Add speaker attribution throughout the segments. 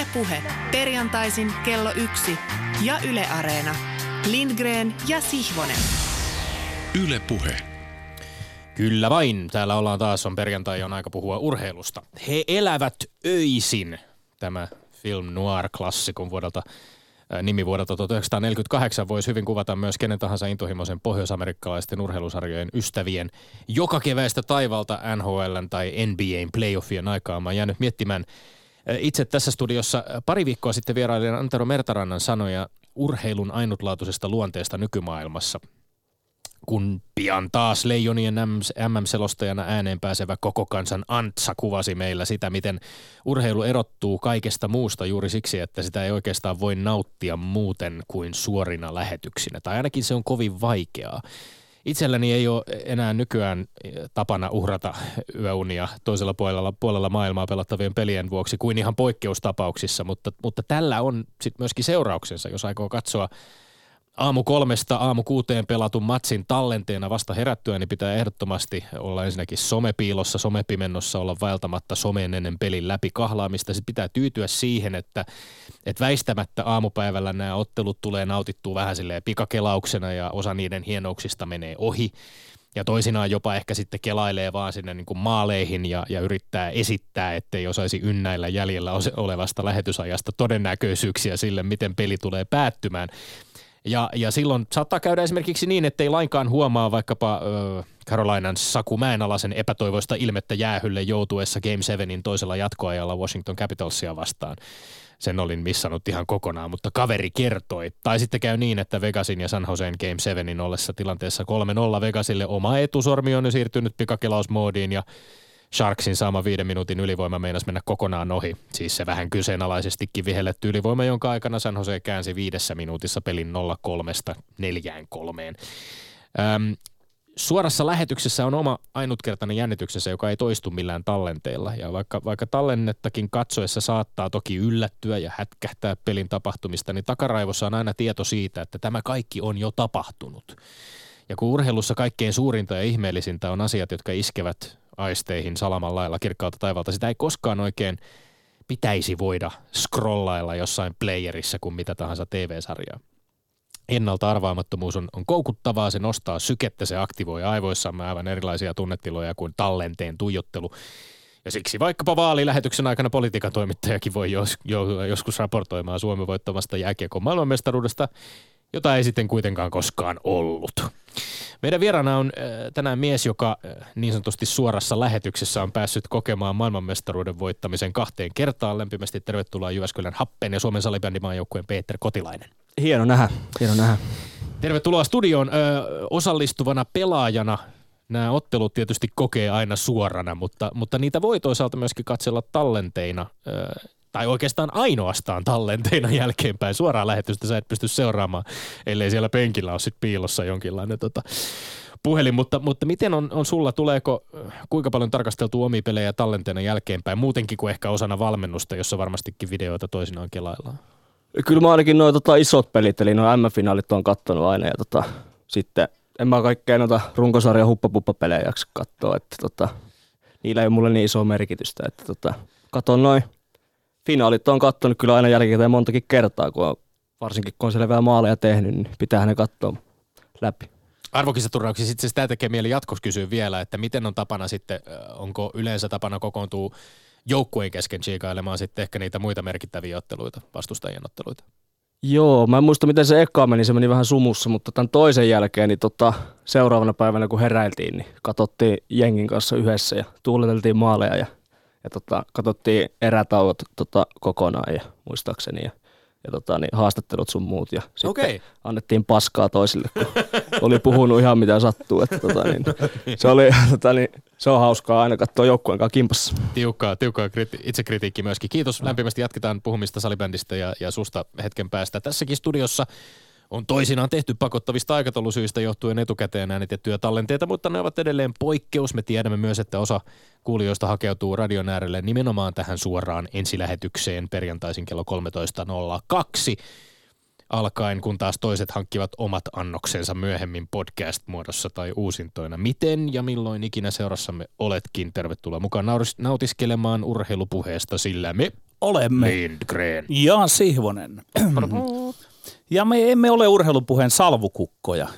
Speaker 1: Yle Puhe. Perjantaisin kello yksi ja Yle Areena. Lindgren ja Sihvonen.
Speaker 2: Yle Puhe.
Speaker 3: Kyllä vain. Täällä ollaan taas, on perjantai, on aika puhua urheilusta. He elävät öisin. Tämä film noir-klassikon vuodelta ää, nimi vuodelta 1948 voisi hyvin kuvata myös kenen tahansa intohimoisen pohjoisamerikkalaisten urheilusarjojen ystävien joka keväistä taivalta NHLn tai NBAn playoffien aikaa. Mä oon jäänyt miettimään ää, itse tässä studiossa pari viikkoa sitten vierailin Antero Mertarannan sanoja urheilun ainutlaatuisesta luonteesta nykymaailmassa kun pian taas Leijonien MM-selostajana ääneen pääsevä koko kansan Antsa kuvasi meillä sitä, miten urheilu erottuu kaikesta muusta juuri siksi, että sitä ei oikeastaan voi nauttia muuten kuin suorina lähetyksinä. Tai ainakin se on kovin vaikeaa. Itselläni ei ole enää nykyään tapana uhrata yöunia toisella puolella, puolella maailmaa pelattavien pelien vuoksi kuin ihan poikkeustapauksissa, mutta, mutta tällä on sitten myöskin seurauksensa, jos aikoo katsoa aamu kolmesta aamu kuuteen pelatun matsin tallenteena vasta herättyä, niin pitää ehdottomasti olla ensinnäkin somepiilossa, somepimennossa, olla vaeltamatta someen ennen pelin läpi kahlaamista. Se pitää tyytyä siihen, että, että väistämättä aamupäivällä nämä ottelut tulee nautittua vähän silleen pikakelauksena ja osa niiden hienouksista menee ohi. Ja toisinaan jopa ehkä sitten kelailee vaan sinne niin kuin maaleihin ja, ja yrittää esittää, ettei osaisi ynnäillä jäljellä olevasta lähetysajasta todennäköisyyksiä sille, miten peli tulee päättymään. Ja, ja silloin saattaa käydä esimerkiksi niin, ettei lainkaan huomaa vaikkapa ö, Carolinan Saku Mäenalaisen epätoivoista ilmettä jäähylle joutuessa Game 7 toisella jatkoajalla Washington Capitalsia vastaan. Sen olin missannut ihan kokonaan, mutta kaveri kertoi. Tai sitten käy niin, että Vegasin ja San Joseen Game 7 ollessa tilanteessa 3-0 Vegasille oma etusormi on siirtynyt pikakelausmoodiin ja Sharksin saama viiden minuutin ylivoima meinasi mennä kokonaan ohi. Siis se vähän kyseenalaisestikin vihelletty ylivoima, jonka aikana San Jose käänsi viidessä minuutissa pelin 0-3 4 3 Öm, suorassa lähetyksessä on oma ainutkertainen jännityksensä, joka ei toistu millään tallenteella. Ja vaikka, vaikka tallennettakin katsoessa saattaa toki yllättyä ja hätkähtää pelin tapahtumista, niin takaraivossa on aina tieto siitä, että tämä kaikki on jo tapahtunut. Ja kun urheilussa kaikkein suurinta ja ihmeellisintä on asiat, jotka iskevät aisteihin salaman lailla kirkkaalta taivalta. Sitä ei koskaan oikein pitäisi voida scrollailla jossain playerissa kuin mitä tahansa TV-sarjaa. Ennalta arvaamattomuus on, on koukuttavaa, se nostaa sykettä, se aktivoi aivoissamme aivan erilaisia tunnetiloja kuin tallenteen tuijottelu. Ja siksi vaikkapa vaalilähetyksen aikana politiikan toimittajakin voi jos, jo, joskus raportoimaan Suomen voittamasta jääkiekon maailmanmestaruudesta, jota ei sitten kuitenkaan koskaan ollut. Meidän vieraana on äh, tänään mies, joka äh, niin sanotusti suorassa lähetyksessä on päässyt kokemaan maailmanmestaruuden voittamisen kahteen kertaan. Lämpimästi tervetuloa Jyväskylän Happeen ja Suomen salibändimaajoukkueen Peter Kotilainen.
Speaker 4: Hieno nähdä, hieno nähdä.
Speaker 3: Tervetuloa studioon ö, osallistuvana pelaajana. Nämä ottelut tietysti kokee aina suorana, mutta, mutta niitä voi toisaalta myöskin katsella tallenteina. Ö, tai oikeastaan ainoastaan tallenteina jälkeenpäin. Suoraan lähetystä sä et pysty seuraamaan, ellei siellä penkillä ole sit piilossa jonkinlainen tota, puhelin. Mutta, mutta miten on, on sulla, tuleeko kuinka paljon tarkasteltu omia pelejä tallenteena jälkeenpäin, muutenkin kuin ehkä osana valmennusta, jossa varmastikin videoita toisinaan kelaillaan?
Speaker 4: Kyllä mä ainakin noin tota, isot pelit, eli noin M-finaalit on kattonut aina ja tota, sitten en mä kaikkea noita runkosarjan huppapuppa-pelejä jaksa katsoa, että tota, niillä ei ole mulle niin isoa merkitystä, että tota, katon noin finaalit on katsonut kyllä aina jälkikäteen montakin kertaa, kun on, varsinkin kun on selvää maaleja tehnyt, niin pitää ne katsoa läpi.
Speaker 3: Arvokisaturnauksissa sitten sitä tekee mieli jatkossa kysyä vielä, että miten on tapana sitten, onko yleensä tapana kokoontua joukkueen kesken chiikailemaan sitten ehkä niitä muita merkittäviä otteluita, vastustajien otteluita?
Speaker 4: Joo, mä en muista miten se eka meni, se meni vähän sumussa, mutta tämän toisen jälkeen niin tota, seuraavana päivänä kun heräiltiin, niin katsottiin jengin kanssa yhdessä ja tuuleteltiin maaleja ja ja tota, katsottiin erätauot tota, kokonaan ja muistaakseni ja, ja tota, niin, haastattelut sun muut ja sitten
Speaker 3: okay.
Speaker 4: annettiin paskaa toisille, kun oli puhunut ihan mitä sattuu. Että, tota, niin, se, oli, tota, niin, se on hauskaa aina katsoa joukkueen kanssa kimpassa.
Speaker 3: Tiukkaa, tiukkaa kriti- itsekritiikki myöskin. Kiitos lämpimästi. Jatketaan puhumista salibändistä ja, ja susta hetken päästä. Tässäkin studiossa on toisinaan tehty pakottavista aikataulusyistä johtuen etukäteen äänitettyjä tallenteita, mutta ne ovat edelleen poikkeus. Me tiedämme myös, että osa kuulijoista hakeutuu radion äärelle nimenomaan tähän suoraan ensilähetykseen perjantaisin kello 13.02 alkaen, kun taas toiset hankkivat omat annoksensa myöhemmin podcast-muodossa tai uusintoina. Miten ja milloin ikinä seurassamme oletkin, tervetuloa mukaan nautiskelemaan urheilupuheesta, sillä me
Speaker 5: olemme.
Speaker 3: Lindgren.
Speaker 5: Ja Sihvonen. Ja me emme ole urheilupuheen salvukukkoja.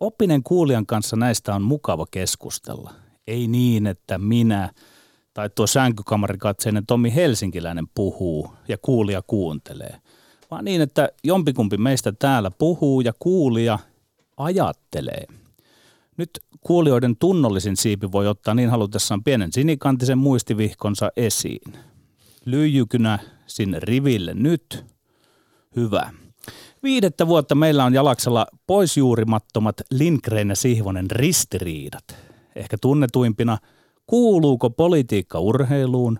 Speaker 5: Oppinen kuulijan kanssa näistä on mukava keskustella. Ei niin, että minä tai tuo sänkykamarikatseinen Tomi Helsinkiläinen puhuu ja kuulija kuuntelee, vaan niin, että jompikumpi meistä täällä puhuu ja kuulija ajattelee. Nyt kuulijoiden tunnollisin siipi voi ottaa niin halutessaan pienen sinikantisen muistivihkonsa esiin. Lyijykynä sinne riville nyt. Hyvä. Viidettä vuotta meillä on jalaksella poisjuurimattomat Lindgren ja Sihvonen ristiriidat. Ehkä tunnetuimpina, kuuluuko politiikka urheiluun,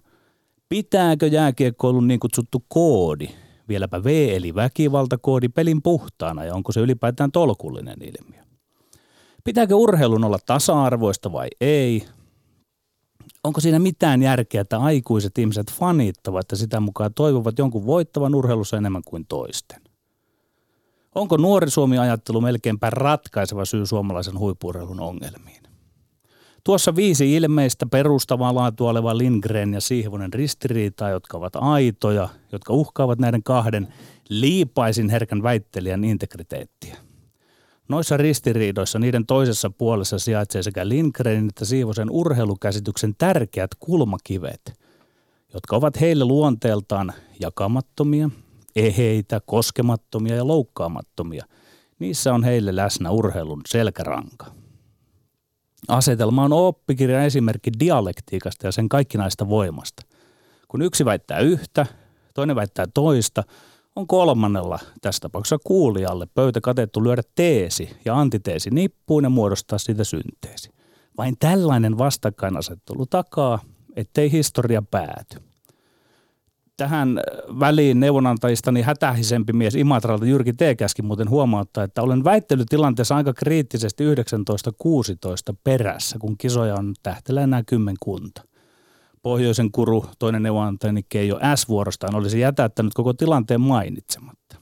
Speaker 5: pitääkö jääkiekkoilun niin kutsuttu koodi, vieläpä V eli väkivaltakoodi pelin puhtaana ja onko se ylipäätään tolkullinen ilmiö. Pitääkö urheilun olla tasa-arvoista vai ei? Onko siinä mitään järkeä, että aikuiset ihmiset fanittavat ja sitä mukaan toivovat jonkun voittavan urheilussa enemmän kuin toisten? Onko nuori Suomi-ajattelu melkeinpä ratkaiseva syy suomalaisen huippurheilun ongelmiin? Tuossa viisi ilmeistä perustavaa laatua oleva Lindgren ja Sihvonen ristiriitaa, jotka ovat aitoja, jotka uhkaavat näiden kahden liipaisin herkän väittelijän integriteettiä. Noissa ristiriidoissa niiden toisessa puolessa sijaitsee sekä Lindgrenin että Siivosen urheilukäsityksen tärkeät kulmakivet, jotka ovat heille luonteeltaan jakamattomia, eheitä, koskemattomia ja loukkaamattomia. Niissä on heille läsnä urheilun selkäranka. Asetelma on oppikirjan esimerkki dialektiikasta ja sen kaikkinaista voimasta. Kun yksi väittää yhtä, toinen väittää toista, on kolmannella, tässä tapauksessa kuulijalle, pöytä katettu lyödä teesi ja antiteesi nippuun ja muodostaa siitä synteesi. Vain tällainen vastakkainasettelu takaa, ettei historia pääty. Tähän väliin neuvonantajistani hätähisempi mies Imatralta Jyrki Teekäski muuten huomauttaa, että olen väittelytilanteessa aika kriittisesti 1916 perässä, kun kisoja on tähtelä enää kymmenkunta. Pohjoisen kuru, toinen neuvonantajani Keijo S-vuorostaan olisi jätättänyt koko tilanteen mainitsematta.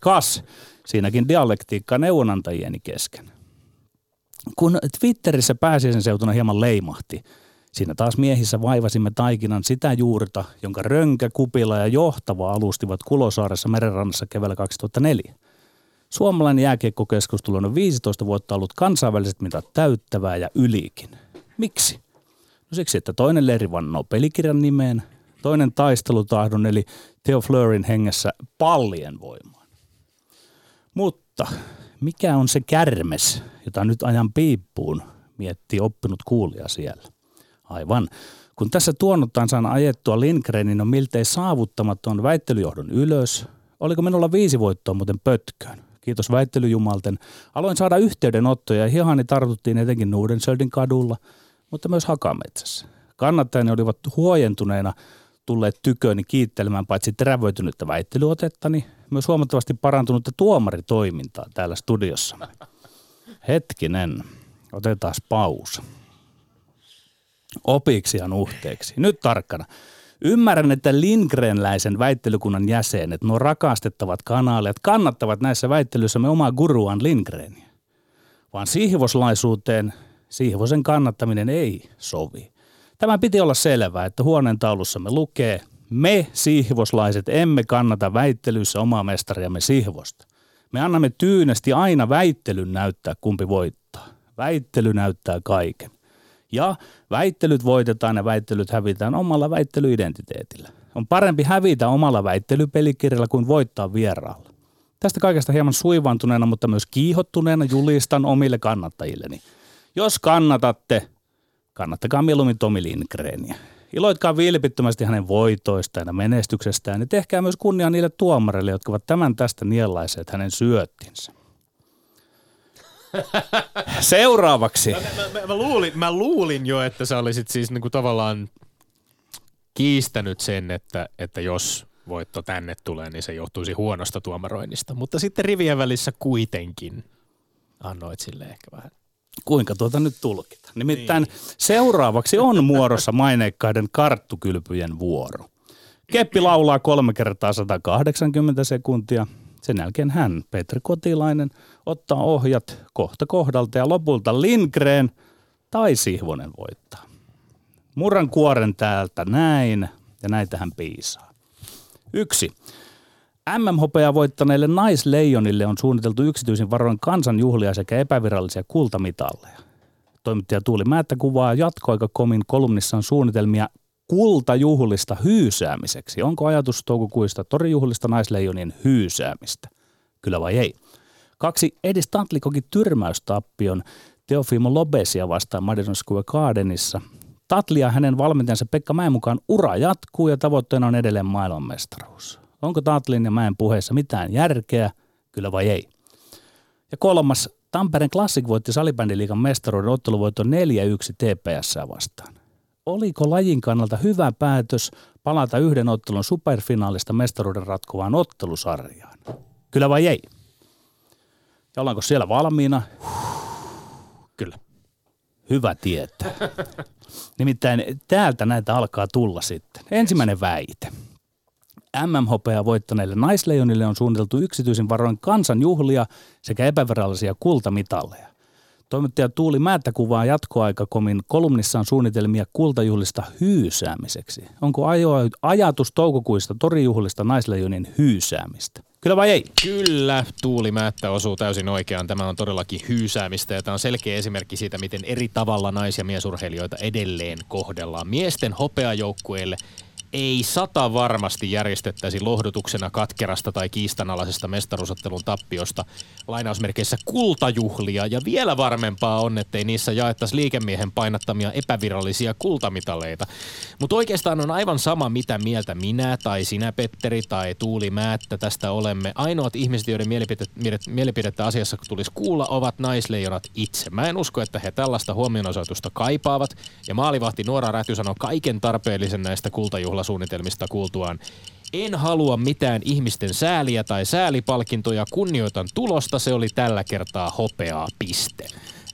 Speaker 5: Kas, siinäkin dialektiikka neuvonantajieni kesken. Kun Twitterissä pääsiäisen seutuna hieman leimahti, siinä taas miehissä vaivasimme taikinan sitä juurta, jonka Rönkä, Kupila ja Johtava alustivat Kulosaaressa merenrannassa keväällä 2004. Suomalainen jääkiekkokeskustelu on 15 vuotta ollut kansainväliset mitat täyttävää ja ylikin. Miksi? No siksi, että toinen leiri vannoo pelikirjan nimeen, toinen taistelutahdon eli Theo Fleurin hengessä pallien voimaan. Mutta mikä on se kärmes, jota nyt ajan piippuun, miettii oppinut kuulija siellä. Aivan. Kun tässä tuonnuttaan saan ajettua Lindgrenin on miltei saavuttamaton väittelyjohdon ylös, oliko minulla viisi voittoa muuten pötköön. Kiitos väittelyjumalten. Aloin saada yhteydenottoja ja hihani tartuttiin etenkin Nuudensöldin kadulla – mutta myös Hakametsässä. Kannattajani olivat huojentuneena tulleet tyköni kiittelemään paitsi terävöitynyttä väittelyotettani, myös huomattavasti parantunutta tuomaritoimintaa täällä studiossa. Hetkinen, otetaan pausa. Opiksihan uhteeksi. Nyt tarkkana. Ymmärrän, että Lindgrenläisen väittelykunnan jäsenet, nuo rakastettavat kanaalijat, kannattavat näissä väittelyissä me omaa guruaan Lindgreniä. Vaan sihvoslaisuuteen Sihvosen kannattaminen ei sovi. Tämä piti olla selvää, että huoneen taulussamme lukee, me sihvoslaiset emme kannata väittelyssä omaa mestariamme Sihvosta. Me annamme tyynesti aina väittelyn näyttää, kumpi voittaa. Väittely näyttää kaiken. Ja väittelyt voitetaan ja väittelyt hävitään omalla väittelyidentiteetillä. On parempi hävitä omalla väittelypelikirjalla kuin voittaa vieraalla. Tästä kaikesta hieman suivantuneena, mutta myös kiihottuneena julistan omille kannattajilleni – jos kannatatte, kannattakaa mieluummin Tomi Lindgreniä. Iloitkaa vilpittömästi hänen voitoistaan ja menestyksestään ja tehkää myös kunnia niille tuomareille, jotka ovat tämän tästä niellaiseet hänen syöttinsä. Seuraavaksi.
Speaker 3: Mä, mä, mä, mä, luulin, mä luulin jo, että sä olisit siis niinku tavallaan kiistänyt sen, että, että jos voitto tänne tulee, niin se johtuisi huonosta tuomaroinnista. Mutta sitten rivien välissä kuitenkin annoit sille ehkä vähän
Speaker 5: kuinka tuota nyt tulkita. Nimittäin niin. seuraavaksi on muodossa maineikkaiden karttukylpyjen vuoro. Keppi laulaa kolme kertaa 180 sekuntia. Sen jälkeen hän, Petri Kotilainen, ottaa ohjat kohta kohdalta ja lopulta Lindgren tai Sihvonen voittaa. Murran kuoren täältä näin ja näitä hän piisaa. Yksi. MM-hopeaa voittaneille naisleijonille on suunniteltu yksityisin varoin kansanjuhlia sekä epävirallisia kultamitalleja. Toimittaja Tuuli Määttä kuvaa jatkoaikakomin kolumnissaan suunnitelmia kultajuhlista hyysäämiseksi. Onko ajatus toukokuista torijuhlista naisleijonien hyysäämistä? Kyllä vai ei? Kaksi, Edis Tantli koki tyrmäystappion Teofimo Lobesia vastaan Madison Square Gardenissa. Tatli ja hänen valmentajansa Pekka Mäen mukaan ura jatkuu ja tavoitteena on edelleen maailmanmestaruus. Onko Tatlin ja Mäen puheessa mitään järkeä, kyllä vai ei? Ja kolmas, Tampereen Classic voitti salibändiliikan mestaruuden otteluvoitto 4-1 TPS vastaan. Oliko lajin kannalta hyvä päätös palata yhden ottelun superfinaalista mestaruuden ratkovaan ottelusarjaan? Kyllä vai ei? Ja ollaanko siellä valmiina?
Speaker 3: Kyllä.
Speaker 5: Hyvä tietää. Nimittäin täältä näitä alkaa tulla sitten. Ensimmäinen väite. MM-hopeaa voittaneille naisleijonille on suunniteltu yksityisin varoin kansanjuhlia sekä epävirallisia kultamitalleja. Toimittaja Tuuli Määttä kuvaa jatkoaikakomin kolumnissaan suunnitelmia kultajuhlista hyysäämiseksi. Onko ajatus toukokuista torijuhlista naisleijonin hyysäämistä? Kyllä vai ei?
Speaker 3: Kyllä, Tuuli Määttä osuu täysin oikeaan. Tämä on todellakin hyysäämistä ja tämä on selkeä esimerkki siitä, miten eri tavalla nais- ja miesurheilijoita edelleen kohdellaan. Miesten hopeajoukkueelle ei sata varmasti järjestettäisi lohdutuksena katkerasta tai kiistanalaisesta mestaruusottelun tappiosta lainausmerkeissä kultajuhlia ja vielä varmempaa on, ettei niissä jaettaisi liikemiehen painattamia epävirallisia kultamitaleita. Mutta oikeastaan on aivan sama, mitä mieltä minä tai sinä Petteri tai Tuuli Määttä tästä olemme. Ainoat ihmiset, joiden mielipidettä, mielipidettä asiassa tulisi kuulla, ovat naisleijonat itse. Mä en usko, että he tällaista huomionosoitusta kaipaavat ja maalivahti Nuora Räty sanoi kaiken tarpeellisen näistä kultajuhla suunnitelmista kuultuaan. En halua mitään ihmisten sääliä tai säälipalkintoja, kunnioitan tulosta, se oli tällä kertaa hopeaa, piste.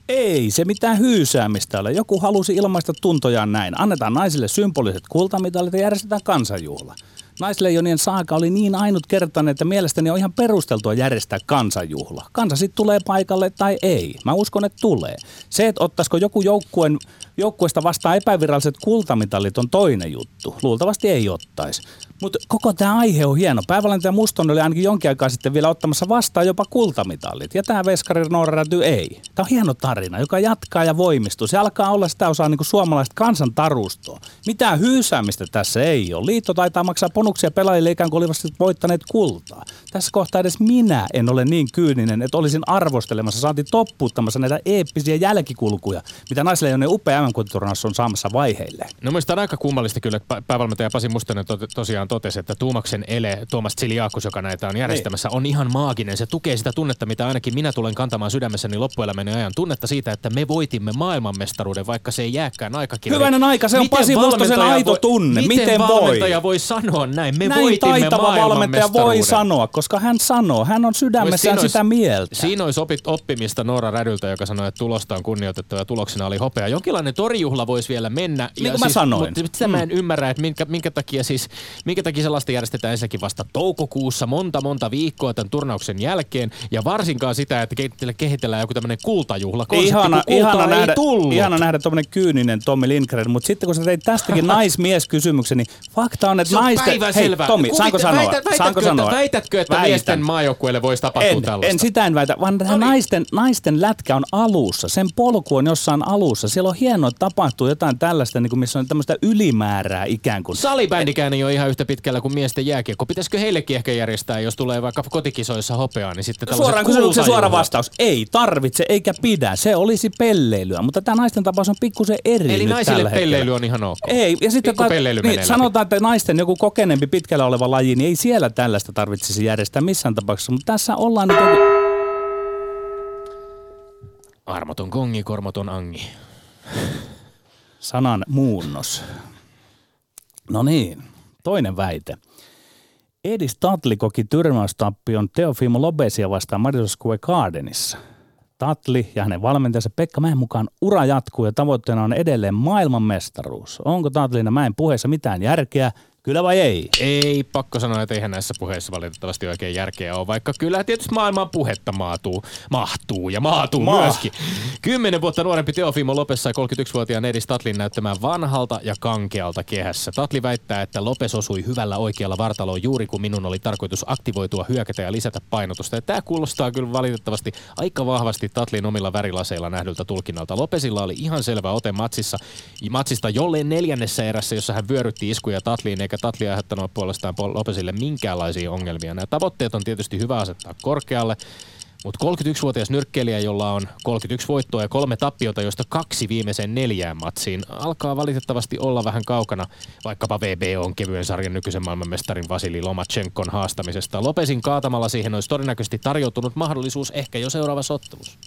Speaker 5: Ei se mitään hyysäämistä ole. Joku halusi ilmaista tuntojaan näin. Annetaan naisille symboliset kultamitalit ja järjestetään kansanjuhla. Naisleijonien saaka oli niin ainutkertainen, että mielestäni on ihan perusteltua järjestää kansanjuhla. Kansa sitten tulee paikalle tai ei. Mä uskon, että tulee. Se, että ottaisiko joku joukkueen, joukkueesta vastaan epäviralliset kultamitalit on toinen juttu. Luultavasti ei ottaisi. Mutta koko tämä aihe on hieno. Päävalmentaja Muston oli ainakin jonkin aikaa sitten vielä ottamassa vastaan jopa kultamitalit. Ja tämä veskari Noora ei. Tämä on hieno tarina, joka jatkaa ja voimistuu. Se alkaa olla sitä osaa niin suomalaista kansantarustoa. Mitään hyysäämistä tässä ei ole. Liitto taitaa maksaa bonuksia pelaajille ikään kuin olisivat voittaneet kultaa. Tässä kohtaa edes minä en ole niin kyyninen, että olisin arvostelemassa, saanti toppuuttamassa näitä eeppisiä jälkikulkuja, mitä naisleijonen upea mm on saamassa vaiheille.
Speaker 3: No mielestäni on aika kummallista kyllä, että päävalmentaja Pasi Mustonen to- tosiaan totesi, että Tuumaksen ele, Tuomas Tsiliakos, joka näitä on järjestämässä, on ihan maaginen. Se tukee sitä tunnetta, mitä ainakin minä tulen kantamaan sydämessäni loppuelämäni ajan. Tunnetta siitä, että me voitimme maailmanmestaruuden, vaikka se ei jääkään aikakirja.
Speaker 5: Hyvänen aika, se on
Speaker 3: Miten
Speaker 5: Pasi Mustosen aito
Speaker 3: voi-
Speaker 5: tunne.
Speaker 3: Miten,
Speaker 5: Miten voi?
Speaker 3: valmentaja voi sanoa näin? Me
Speaker 5: Näin
Speaker 3: voitimme
Speaker 5: taitava valmentaja voi sanoa, koska hän sanoo, hän on sydämessään
Speaker 3: Siinä
Speaker 5: sitä
Speaker 3: olisi-
Speaker 5: mieltä.
Speaker 3: Siinä olisi opit, oppimista Noora Rädyltä, joka sanoi, että tulosta on kunnioitettava ja tuloksena oli hopea. Jonkinlainen torijuhla voisi vielä mennä.
Speaker 5: Niin kuin mä sanoin.
Speaker 3: Mutta sitä mä en ymmärrä, että minkä, minkä, takia siis, minkä takia sellaista järjestetään ensinnäkin vasta toukokuussa monta monta viikkoa tämän turnauksen jälkeen. Ja varsinkaan sitä, että kehitellään, joku tämmöinen kultajuhla.
Speaker 5: Ihana, ihana,
Speaker 3: ei
Speaker 5: nähdä,
Speaker 3: tullut.
Speaker 5: ihana nähdä tuommoinen kyyninen Tommi Lindgren, mutta sitten kun sä teit tästäkin naismieskysymyksen, niin fakta on, että naisten... Hei, Tommi,
Speaker 3: Kuvite-
Speaker 5: saanko sanoa?
Speaker 3: väität- väitätkö,
Speaker 5: saanko sanoa?
Speaker 3: Että, väitätkö, että
Speaker 5: Väitän.
Speaker 3: miesten maajoukkueelle voisi tapahtua
Speaker 5: En,
Speaker 3: tällaista?
Speaker 5: en sitä en väitä, vaan no naisten, naisten lätkä on alussa. Sen polku on jossain alussa. Siellä on hienoa, että tapahtuu jotain tällaista, niin kuin missä on tämmöistä ylimäärää ikään kuin.
Speaker 3: Salibändikään ei ole ihan yhtä pitkällä kuin miesten jääkiekko. Pitäisikö heillekin ehkä järjestää, jos tulee vaikka kotikisoissa hopeaa, niin sitten
Speaker 5: Suoraan kysymyksen suora vastaus. Ei tarvitse eikä pidä. Se olisi pelleilyä, mutta tämä naisten tapaus on pikkusen eri
Speaker 3: Eli naisille
Speaker 5: tällä hetkellä.
Speaker 3: pelleily on ihan ok.
Speaker 5: Ei, ja sitten
Speaker 3: menee
Speaker 5: niin, sanotaan, että naisten joku kokeneempi pitkällä oleva laji, niin ei siellä tällaista tarvitsisi järjestää missään tapauksessa, mutta tässä ollaan nyt joku...
Speaker 3: Armoton kongi, kormoton angi.
Speaker 5: sanan muunnos. No niin, toinen väite. Edis Tatli koki tyrmäystappion Teofimo Lobesia vastaan Madison Square Gardenissa. Tatli ja hänen valmentajansa Pekka Mäen mukaan ura jatkuu ja tavoitteena on edelleen maailmanmestaruus. Onko Tatlin ja Mäen puheessa mitään järkeä, Kyllä vai ei?
Speaker 3: Ei, pakko sanoa, että eihän näissä puheissa valitettavasti oikein järkeä ole, vaikka kyllä tietysti maailman puhetta maatuu, mahtuu ja maatuu
Speaker 5: Maa.
Speaker 3: myöskin. Kymmenen vuotta nuorempi Teofimo Lopes sai 31-vuotiaan Edi Statlin näyttämään vanhalta ja kankealta kehässä. Tatli väittää, että Lopes osui hyvällä oikealla vartaloon juuri kun minun oli tarkoitus aktivoitua, hyökätä ja lisätä painotusta. Ja tämä kuulostaa kyllä valitettavasti aika vahvasti Tatlin omilla värilaseilla nähdyltä tulkinnalta. Lopesilla oli ihan selvä ote matsissa, matsista jolleen neljännessä erässä, jossa hän vyörytti iskuja Tatliin, eikä Tatli aiheuttanut puolestaan Lopesille minkäänlaisia ongelmia. Nämä tavoitteet on tietysti hyvä asettaa korkealle, mutta 31-vuotias nyrkkeilijä, jolla on 31 voittoa ja kolme tappiota, joista kaksi viimeiseen neljään matsiin, alkaa valitettavasti olla vähän kaukana vaikkapa VBOn kevyen sarjan nykyisen maailmanmestarin Vasili Lomachenkon haastamisesta. Lopesin kaatamalla siihen olisi todennäköisesti tarjoutunut mahdollisuus ehkä jo seuraavassa ottelussa.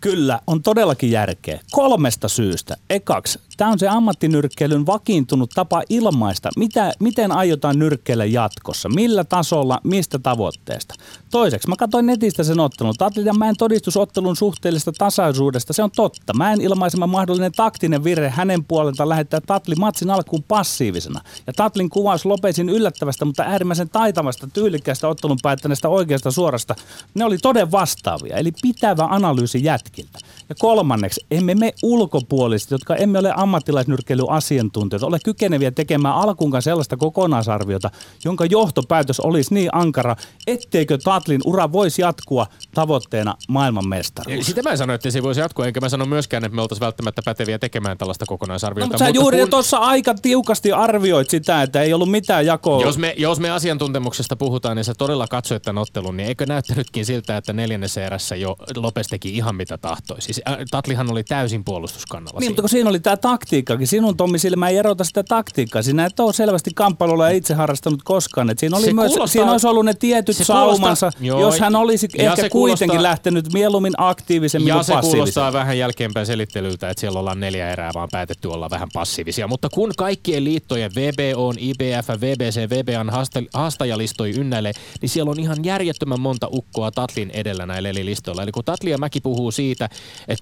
Speaker 5: Kyllä, on todellakin järkeä. Kolmesta syystä. Ekaksi, tämä on se ammattinyrkkeilyn vakiintunut tapa ilmaista, mitä, miten aiotaan nyrkkeillä jatkossa, millä tasolla, mistä tavoitteesta. Toiseksi, mä katsoin netistä sen ottelun. Tatlijan mäen todistusottelun suhteellisesta tasaisuudesta, se on totta. Mä en ilmaisema mahdollinen taktinen virhe hänen puolelta lähettää Tatli matsin alkuun passiivisena. Ja Tatlin kuvaus Lopesin yllättävästä, mutta äärimmäisen taitavasta, tyylikkäästä ottelun päättäneestä oikeasta suorasta, ne oli toden vastaavia. Eli pitävä analyysi jätkiltä. Ja kolmanneksi, emme me ulkopuoliset, jotka emme ole ammattilaisnyrkkeilyasiantuntijoita, ole kykeneviä tekemään alkuunkaan sellaista kokonaisarviota, jonka johtopäätös olisi niin ankara, etteikö Tatlin ura voisi jatkua tavoitteena maailmanmestaruus.
Speaker 3: Sitä mä en sano, että se voisi jatkua, enkä mä sano myöskään, että me oltaisiin välttämättä päteviä tekemään tällaista
Speaker 5: No,
Speaker 3: kokonaisarviota.
Speaker 5: mutta sä juuri
Speaker 3: kun-
Speaker 5: tuossa aika tiukasti arvioit sitä, että ei ollut mitään jakoa.
Speaker 3: Jos me, jos me asiantuntemuksesta puhutaan, niin sä todella katsoit tämän ottelun, niin eikö näyttänytkin siltä, että neljännessä erässä jo Lopes teki ihan mitä tahtoi? Siis äh, Tatlihan oli täysin puolustuskannalla
Speaker 5: Niin, mutta kun siinä oli tämä taktiikkakin. Sinun Tommi silmä ei erota sitä taktiikkaa. Sinä et ole selvästi kamppailulla itse harrastanut koskaan. Et siinä, oli
Speaker 3: Se
Speaker 5: myös, siinä olisi ollut ne tietyt
Speaker 3: se
Speaker 5: saumansa,
Speaker 3: joo,
Speaker 5: jos hän olisi
Speaker 3: ja
Speaker 5: ehkä kuitenkin lähtenyt mieluummin aktiivisemmin
Speaker 3: Ja
Speaker 5: kuin
Speaker 3: se kuulostaa vähän jälkeenpäin selittelyltä, että siellä ollaan neljä erää, vaan päätetty olla vähän passiivisia. Mutta kun kaikkien liittojen VBO, IBF, VBC, VBAn haasta- haastajalistoja ynnäilee, niin siellä on ihan järjettömän monta ukkoa Tatlin edellä näillä eri listoilla. Eli kun Tatli ja Mäki puhuu siitä, että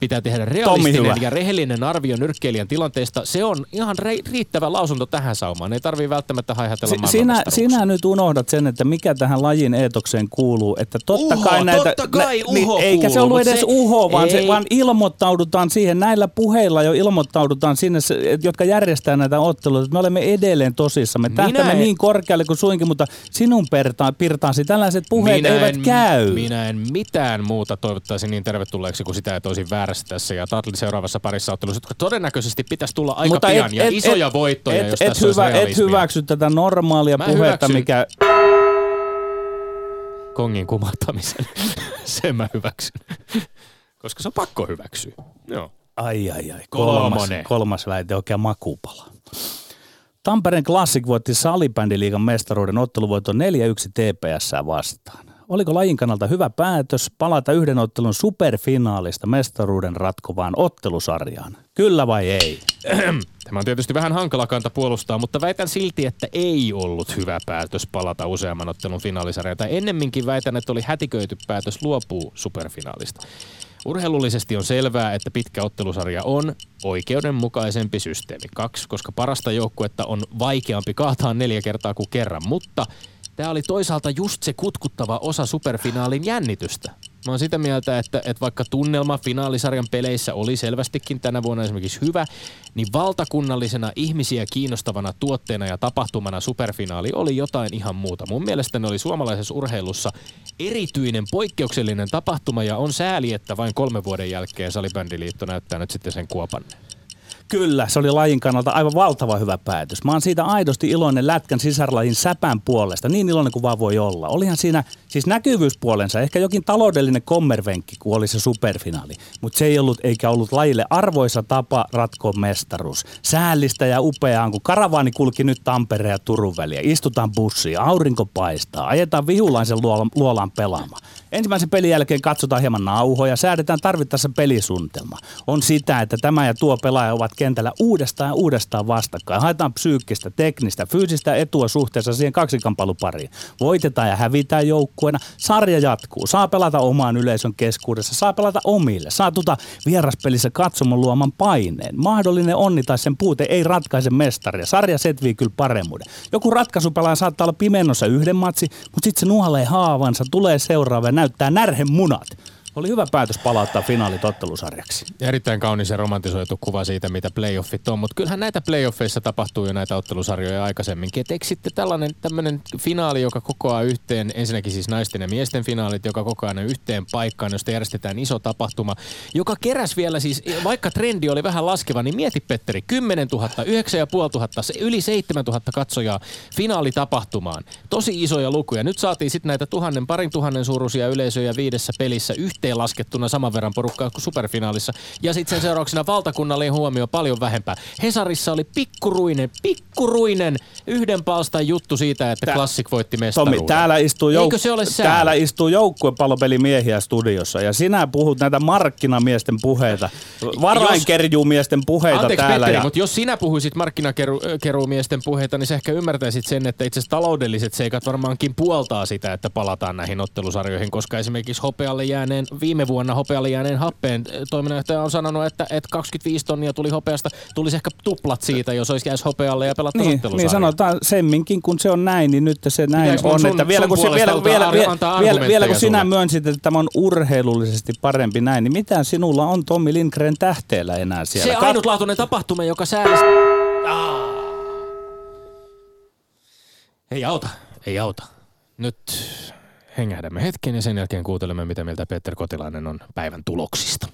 Speaker 3: pitää tehdä realistinen ja rehellinen arvio nyrkkeilijän tilanteesta, se on ihan re- riittävä lausunto tähän saumaan. Ei tarvii välttämättä haihatella
Speaker 5: Si- sinä, sinä nyt unohdat sen, että mikä tähän lajin eetokseen kuuluu. Että totta
Speaker 3: Uho,
Speaker 5: kai näitä,
Speaker 3: totta kai
Speaker 5: niin,
Speaker 3: uho
Speaker 5: eikä se
Speaker 3: kuuluu,
Speaker 5: ollut edes
Speaker 3: se-
Speaker 5: uho, vaan, se, vaan ilmoittaudutaan siihen. Näillä puheilla jo ilmoittaudutaan sinne, jotka järjestää näitä otteluita. Me olemme edelleen tosissamme.
Speaker 3: Minä
Speaker 5: Tähtäämme
Speaker 3: en-
Speaker 5: niin korkealle kuin suinkin, mutta sinun pirtaasi tällaiset puheet eivät
Speaker 3: en,
Speaker 5: käy.
Speaker 3: Minä en mitään muuta toivottaisi niin tervetulleeksi kuin sitä, että olisin väärässä tässä ja Tatli seuraavassa parissa ottelussa, jotka todennäköisesti pitäisi tulla aika
Speaker 5: Mutta
Speaker 3: pian ja isoja voittoja,
Speaker 5: et,
Speaker 3: jos
Speaker 5: et,
Speaker 3: tässä
Speaker 5: hyvä,
Speaker 3: olisi
Speaker 5: et hyväksy tätä normaalia
Speaker 3: Mä
Speaker 5: puhetta,
Speaker 3: hyväksyn.
Speaker 5: mikä...
Speaker 3: Kongin kumahtamisen. Sen mä hyväksyn. Koska se on pakko hyväksyä. Joo.
Speaker 5: Ai ai ai, kolmas,
Speaker 3: Kolmonen.
Speaker 5: kolmas väite, oikein makupala. Tampereen Classic voitti salibändiliigan mestaruuden otteluvoiton 4-1 TPS vastaan. Oliko lajin kannalta hyvä päätös palata yhden ottelun superfinaalista mestaruuden ratkovaan ottelusarjaan? Kyllä vai ei?
Speaker 3: Tämä on tietysti vähän hankala kanta puolustaa, mutta väitän silti, että ei ollut hyvä päätös palata useamman ottelun finaalisarjaan. Tai ennemminkin väitän, että oli hätiköity päätös luopua superfinaalista. Urheilullisesti on selvää, että pitkä ottelusarja on oikeudenmukaisempi systeemi. Kaksi, koska parasta joukkuetta on vaikeampi kaataa neljä kertaa kuin kerran, mutta tämä oli toisaalta just se kutkuttava osa superfinaalin jännitystä. Mä oon sitä mieltä, että, että vaikka tunnelma finaalisarjan peleissä oli selvästikin tänä vuonna esimerkiksi hyvä, niin valtakunnallisena ihmisiä kiinnostavana tuotteena ja tapahtumana superfinaali oli jotain ihan muuta. Mun mielestä ne oli suomalaisessa urheilussa erityinen poikkeuksellinen tapahtuma ja on sääli, että vain kolme vuoden jälkeen Salibändiliitto näyttää nyt sitten sen kuopanneen.
Speaker 5: Kyllä, se oli lajin kannalta aivan valtava hyvä päätös. Mä oon siitä aidosti iloinen lätkän sisarlajin säpän puolesta, niin iloinen kuin vaan voi olla. Olihan siinä siis näkyvyyspuolensa, ehkä jokin taloudellinen kommervenkki, kun oli se superfinaali. Mutta se ei ollut eikä ollut lajille arvoisa tapa ratkoa mestaruus. Säällistä ja upeaa, kun karavaani kulki nyt Tampereen ja Turun väliä. Istutaan bussiin, aurinko paistaa, ajetaan vihulaisen luolan, luolan pelaamaan. Ensimmäisen pelin jälkeen katsotaan hieman nauhoja, säädetään tarvittaessa pelisuunnitelma. On sitä, että tämä ja tuo pelaaja ovat kentällä uudestaan ja uudestaan vastakkain. Haetaan psyykkistä, teknistä, fyysistä etua suhteessa siihen kaksikamppailupariin. Voitetaan ja hävitään joukkue, joukkueena. Sarja jatkuu. Saa pelata omaan yleisön keskuudessa, saa pelata omille. Saa tuota vieraspelissä katsomon luoman paineen. Mahdollinen onni tai sen puute ei ratkaise mestaria. Sarja setvii kyllä paremmuuden. Joku ratkaisupelaaja saattaa olla pimennossa yhden matsi, mutta sitten se nuolee haavansa, tulee seuraava ja näyttää närhen munat. Oli hyvä päätös palauttaa finaalit ottelusarjaksi.
Speaker 3: Erittäin kaunis ja romantisoitu kuva siitä, mitä playoffit on, mutta kyllähän näitä playoffeissa tapahtuu jo näitä ottelusarjoja aikaisemminkin. Et eikö sitten tällainen tämmöinen finaali, joka kokoaa yhteen, ensinnäkin siis naisten ja miesten finaalit, joka kokoaa ne yhteen paikkaan, josta järjestetään iso tapahtuma, joka keräs vielä siis, vaikka trendi oli vähän laskeva, niin mieti Petteri, 10 000, 9 500, yli 7 000 katsojaa finaalitapahtumaan. Tosi isoja lukuja. Nyt saatiin sitten näitä tuhannen, parin tuhannen suuruisia yleisöjä viidessä pelissä yhteen laskettuna saman verran porukkaa kuin superfinaalissa. Ja sitten sen seurauksena valtakunnallinen huomio paljon vähempää. Hesarissa oli pikkuruinen, pikkuruinen yhden palstan juttu siitä, että
Speaker 5: Tää-
Speaker 3: Classic voitti mestaruuden.
Speaker 5: Tommi, täällä istuu,
Speaker 3: Eikö se ole
Speaker 5: täällä istuu joukkuepallopelimiehiä studiossa ja sinä puhut näitä markkinamiesten puheita, varainkerjuumiesten puheita
Speaker 3: Anteeksi
Speaker 5: täällä.
Speaker 3: Petteri,
Speaker 5: ja...
Speaker 3: mutta jos sinä puhuisit markkinakeruumiesten puheita, niin sä ehkä ymmärtäisit sen, että itse asiassa taloudelliset seikat varmaankin puoltaa sitä, että palataan näihin ottelusarjoihin, koska esimerkiksi hopealle jääneen, viime vuonna hopealle jääneen happeen eh, toiminnanjohtaja on sanonut, että, että 25 tonnia tuli hopeasta, tulisi ehkä tuplat siitä, jos olisi jäisi hopealle ja pelattaisiin
Speaker 5: Niin, niin sanotaan semminkin, kun se on näin, niin nyt se näin
Speaker 3: Pitäisikö mun
Speaker 5: on.
Speaker 3: sun-
Speaker 5: että vielä, kun, se, vielä, vielä, vielä, vielä, kun sinä
Speaker 3: sulle?
Speaker 5: myönsit, että tämä on urheilullisesti parempi näin, niin mitä sinulla on Tommi Lindgren tähteellä enää siellä?
Speaker 3: Se
Speaker 5: Kat-
Speaker 3: ainutlaatuinen tapahtuma, joka säädäsi... Ei auta, ei auta. Nyt hengähdämme hetken ja sen jälkeen kuuntelemme, mitä mieltä Peter Kotilainen on päivän tuloksista.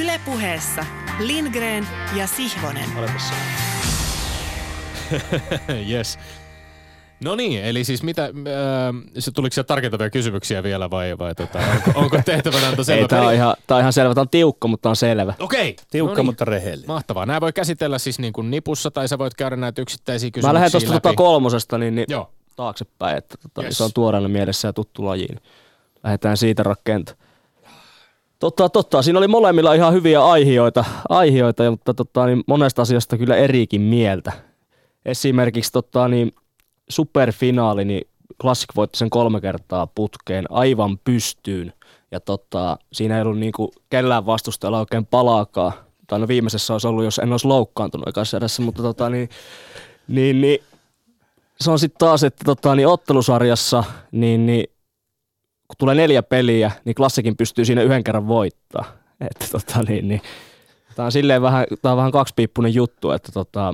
Speaker 1: Ylepuheessa Lindgren ja Sihvonen.
Speaker 3: yes. No niin, eli siis mitä, äh, se tuliko siellä tarkentavia kysymyksiä vielä vai, vai tota, onko, onko tehtävänä antaa selvä
Speaker 4: Ei, tää on, ihan, tää on ihan selvä. Tää on tiukka, mutta on selvä.
Speaker 3: Okei.
Speaker 5: Tiukka,
Speaker 3: no niin.
Speaker 5: mutta rehellinen.
Speaker 3: Mahtavaa. Nämä voi käsitellä siis niin kuin nipussa tai sä voit käydä näitä yksittäisiä kysymyksiä
Speaker 4: Mä lähden tuosta tota kolmosesta niin, niin
Speaker 3: Joo.
Speaker 4: Taaksepäin, että tota,
Speaker 3: Yes.
Speaker 4: yes. se on tuoreena mielessä ja tuttu laji. Niin lähdetään siitä rakentamaan. Totta, totta. Siinä oli molemmilla ihan hyviä aihioita, aihioita mutta tota, niin monesta asiasta kyllä erikin mieltä. Esimerkiksi tota, niin superfinaali, niin Classic voitti sen kolme kertaa putkeen aivan pystyyn. Ja tota, siinä ei ollut niinku kellään vastustajalla oikein palaakaan. Tai no viimeisessä olisi ollut, jos en olisi loukkaantunut ekassa erässä, mutta tota, niin, niin, niin se on sitten taas, että tota, niin ottelusarjassa, niin, niin kun tulee neljä peliä, niin klassikin pystyy siinä yhden kerran voittaa. Että tota, niin, niin, tämä on silleen vähän, tää on vähän kaksipiippunen juttu, että tota,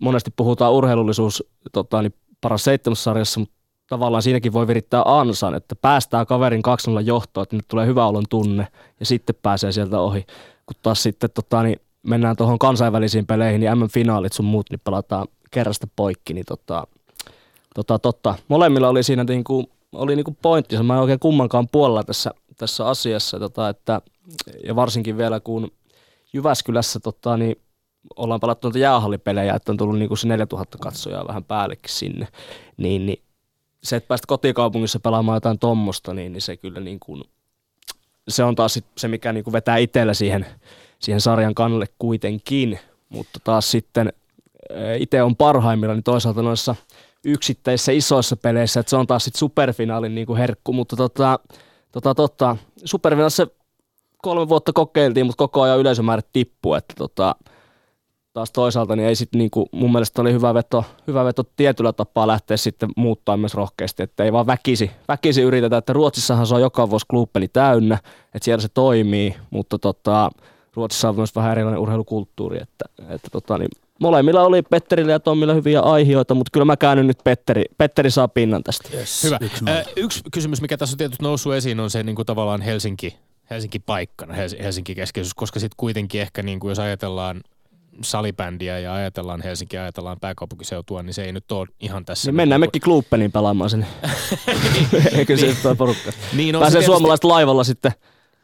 Speaker 4: monesti puhutaan urheilullisuus tota, niin paras seitsemässä sarjassa, mutta tavallaan siinäkin voi virittää ansan, että päästää kaverin 2 johtoon, että nyt tulee hyvä olon tunne ja sitten pääsee sieltä ohi. Kun taas sitten tota, niin mennään tuohon kansainvälisiin peleihin, niin MM-finaalit sun muut, niin pelataan kerrasta poikki, niin tota, tota, totta. Molemmilla oli siinä niinku, oli niinku pointtinsa. Mä en oikein kummankaan puolella tässä, tässä asiassa. Tota, että, ja varsinkin vielä kun Jyväskylässä tota, niin ollaan pelattu noita jäähallipelejä, että on tullut niinku se 4000 katsojaa vähän päällekin sinne. Niin, niin se, että päästä kotikaupungissa pelaamaan jotain tommosta, niin, niin se kyllä niin kuin, se on taas se, mikä niin kuin vetää itsellä siihen, siihen sarjan kannalle kuitenkin. Mutta taas sitten itse on parhaimmilla, niin toisaalta noissa yksittäisissä isoissa peleissä, että se on taas sitten superfinaalin niin kuin herkku, mutta tota, tota, tota, superfinaalissa kolme vuotta kokeiltiin, mutta koko ajan yleisömäärät tippuu, että tota, taas toisaalta niin ei sitten niinku, mun mielestä oli hyvä veto, hyvä veto tietyllä tapaa lähteä sitten muuttaa myös rohkeasti, että ei vaan väkisi, väkisi yritetä, että Ruotsissahan se on joka vuosi klubbeli täynnä, että siellä se toimii, mutta tota, Ruotsissa on myös vähän erilainen urheilukulttuuri, että, että tota, niin molemmilla oli Petterillä ja Tommilla hyviä aihioita, mutta kyllä mä käännyn nyt Petteri, Petteri saa pinnan tästä.
Speaker 3: Hyvä. Äh, yksi kysymys, mikä tässä on tietysti noussut esiin, on se niin kuin tavallaan Helsinki, Helsinki paikkana, Hels- Helsinki keskeisyys, koska sitten kuitenkin ehkä niin kuin jos ajatellaan salibändiä ja ajatellaan Helsinkiä, ajatellaan pääkaupunkiseutua, niin se ei nyt ole ihan tässä.
Speaker 4: Niin mennään
Speaker 3: niin
Speaker 4: mekin Kluuppeniin pelaamaan sen. Eikö se toi porukka?
Speaker 3: Niin on se
Speaker 4: Pääsee
Speaker 3: tietysti-
Speaker 4: suomalaiset laivalla sitten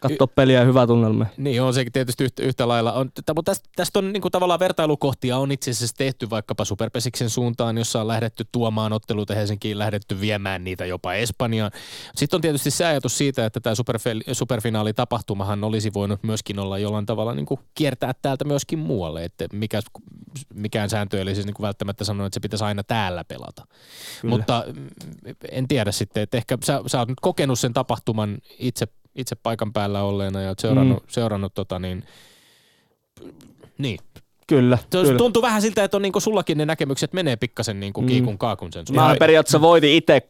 Speaker 4: katsoa peliä ja hyvä tunnelma.
Speaker 3: Niin on se tietysti yhtä, yhtä lailla. On, t- mutta tästä, tästä on niin kuin tavallaan vertailukohtia on itse asiassa tehty vaikkapa Superpesiksen suuntaan, jossa on lähdetty tuomaan otteluita Helsinkiin, lähdetty viemään niitä jopa Espanjaan. Sitten on tietysti se ajatus siitä, että tämä superfel- superfinaalitapahtumahan olisi voinut myöskin olla jollain tavalla niin kuin kiertää täältä myöskin muualle. Että mikä, mikään sääntö ei olisi niin kuin välttämättä sanonut, että se pitäisi aina täällä pelata. Kyllä. Mutta mm, en tiedä sitten, että ehkä sä, sä oot nyt kokenut sen tapahtuman itse, itse paikan päällä olleena ja seurannut, mm. seurannut tota niin, niin,
Speaker 4: Kyllä,
Speaker 3: Se
Speaker 4: kyllä.
Speaker 3: tuntuu vähän siltä, että on niinku sullakin ne näkemykset menee pikkasen niinku kiikun kaakun sen.
Speaker 4: Mä periaatteessa voitin itse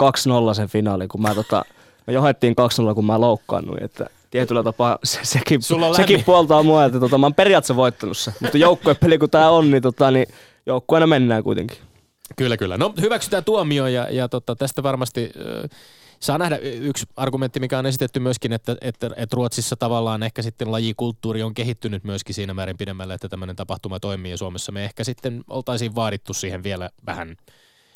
Speaker 4: 2-0 sen finaalin, kun mä, tota, me johdettiin 2-0, kun mä loukkaannuin. Että tietyllä tapaa se, sekin, sekin puoltaa mua, että tota, mä oon periaatteessa voittanut sen. Mutta joukkuepeli kun tää on, niin, tota, niin joukkueena mennään kuitenkin.
Speaker 3: Kyllä, kyllä. No hyväksytään tuomio ja, ja tota, tästä varmasti äh, saa nähdä yksi argumentti, mikä on esitetty myöskin, että, että, että Ruotsissa tavallaan ehkä sitten lajikulttuuri on kehittynyt myöskin siinä määrin pidemmälle, että tämmöinen tapahtuma toimii ja Suomessa me ehkä sitten oltaisiin vaadittu siihen vielä vähän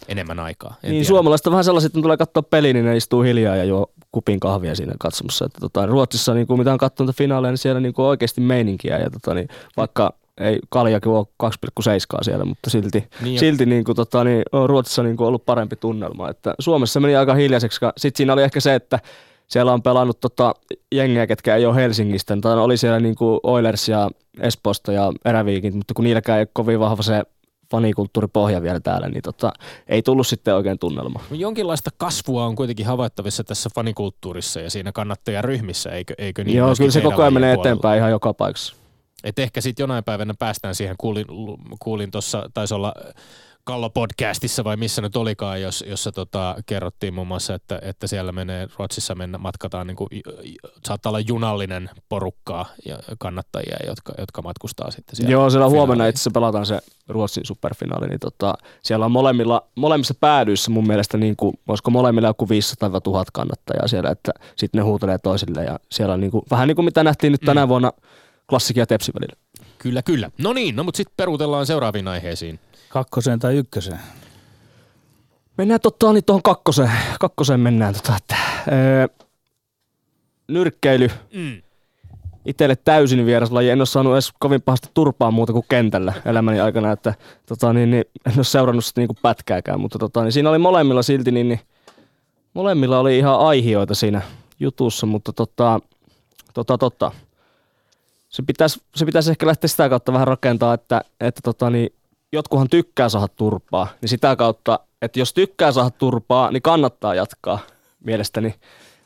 Speaker 3: enemmän aikaa. En
Speaker 4: niin
Speaker 3: tiedä.
Speaker 4: suomalaiset on vähän sellaiset, että ne tulee katsoa peliä, niin ne istuu hiljaa ja juo kupin kahvia siinä katsomassa. Että, tota, Ruotsissa, niin kuin, mitä on katsonut finaaleja, niin siellä niin kuin oikeasti meininkiä. Ja, tota, niin, vaikka ei kaljakin ole 2,7 siellä, mutta silti,
Speaker 3: Niin
Speaker 4: silti niin kuin, tota, niin, on Ruotsissa niin kuin, ollut parempi tunnelma. Että Suomessa meni aika hiljaiseksi. Sitten siinä oli ehkä se, että siellä on pelannut tota, jengejä, ketkä ei ole Helsingistä. Tai oli siellä niin kuin Oilers ja Espoosta ja Eräviikin, mutta kun niilläkään ei ole kovin vahva se fanikulttuuripohja vielä täällä, niin tota, ei tullut sitten oikein tunnelma.
Speaker 3: Jonkinlaista kasvua on kuitenkin havaittavissa tässä fanikulttuurissa ja siinä kannattajaryhmissä, eikö, eikö niin?
Speaker 4: Joo, kyllä se koko ajan menee
Speaker 3: puolella?
Speaker 4: eteenpäin ihan joka paikassa.
Speaker 3: Et ehkä sitten jonain päivänä päästään siihen, kuulin, kuulin tuossa, taisi olla Kallo-podcastissa vai missä nyt olikaan, jos, jossa tota, kerrottiin muun muassa, että, että siellä menee, Ruotsissa mennä, matkataan, niin kuin, saattaa olla junallinen porukkaa ja kannattajia, jotka, jotka matkustaa sitten siellä.
Speaker 4: Joo, siellä huomenna
Speaker 3: finaaliin.
Speaker 4: itse asiassa pelataan se Ruotsin superfinaali, niin tota, siellä on molemmilla, molemmissa päädyissä mun mielestä, niin kuin, olisiko molemmilla joku 500 vai 1000 kannattajaa siellä, että sitten ne huutelee toisille ja siellä on niin kuin, vähän niin kuin mitä nähtiin nyt tänä
Speaker 3: Mm.
Speaker 4: vuonna klassikin ja tepsi välillä.
Speaker 3: Kyllä, kyllä. No niin, no mutta sitten peruutellaan seuraaviin aiheisiin.
Speaker 5: Kakkoseen tai ykköseen.
Speaker 4: Mennään tota, niin tuohon kakkoseen, kakkoseen mennään. Tota, että, öö, nyrkkeily,
Speaker 3: Mm.
Speaker 4: itselle täysin vieras laji. En ole saanut edes kovin pahasti turpaa muuta kuin kentällä elämäni aikana, että tota, niin, niin, en ole seurannut sitä niin kuin pätkääkään, mutta tota, niin, siinä oli molemmilla silti, niin, niin molemmilla oli ihan aihioita siinä jutussa, mutta tota, tota, tota, se pitäisi, se pitäisi ehkä lähteä sitä kautta vähän rakentaa, että, että tota, niin, jotkuhan tykkää saada turpaa, niin sitä kautta, että jos tykkää saada turpaa, niin kannattaa jatkaa mielestäni,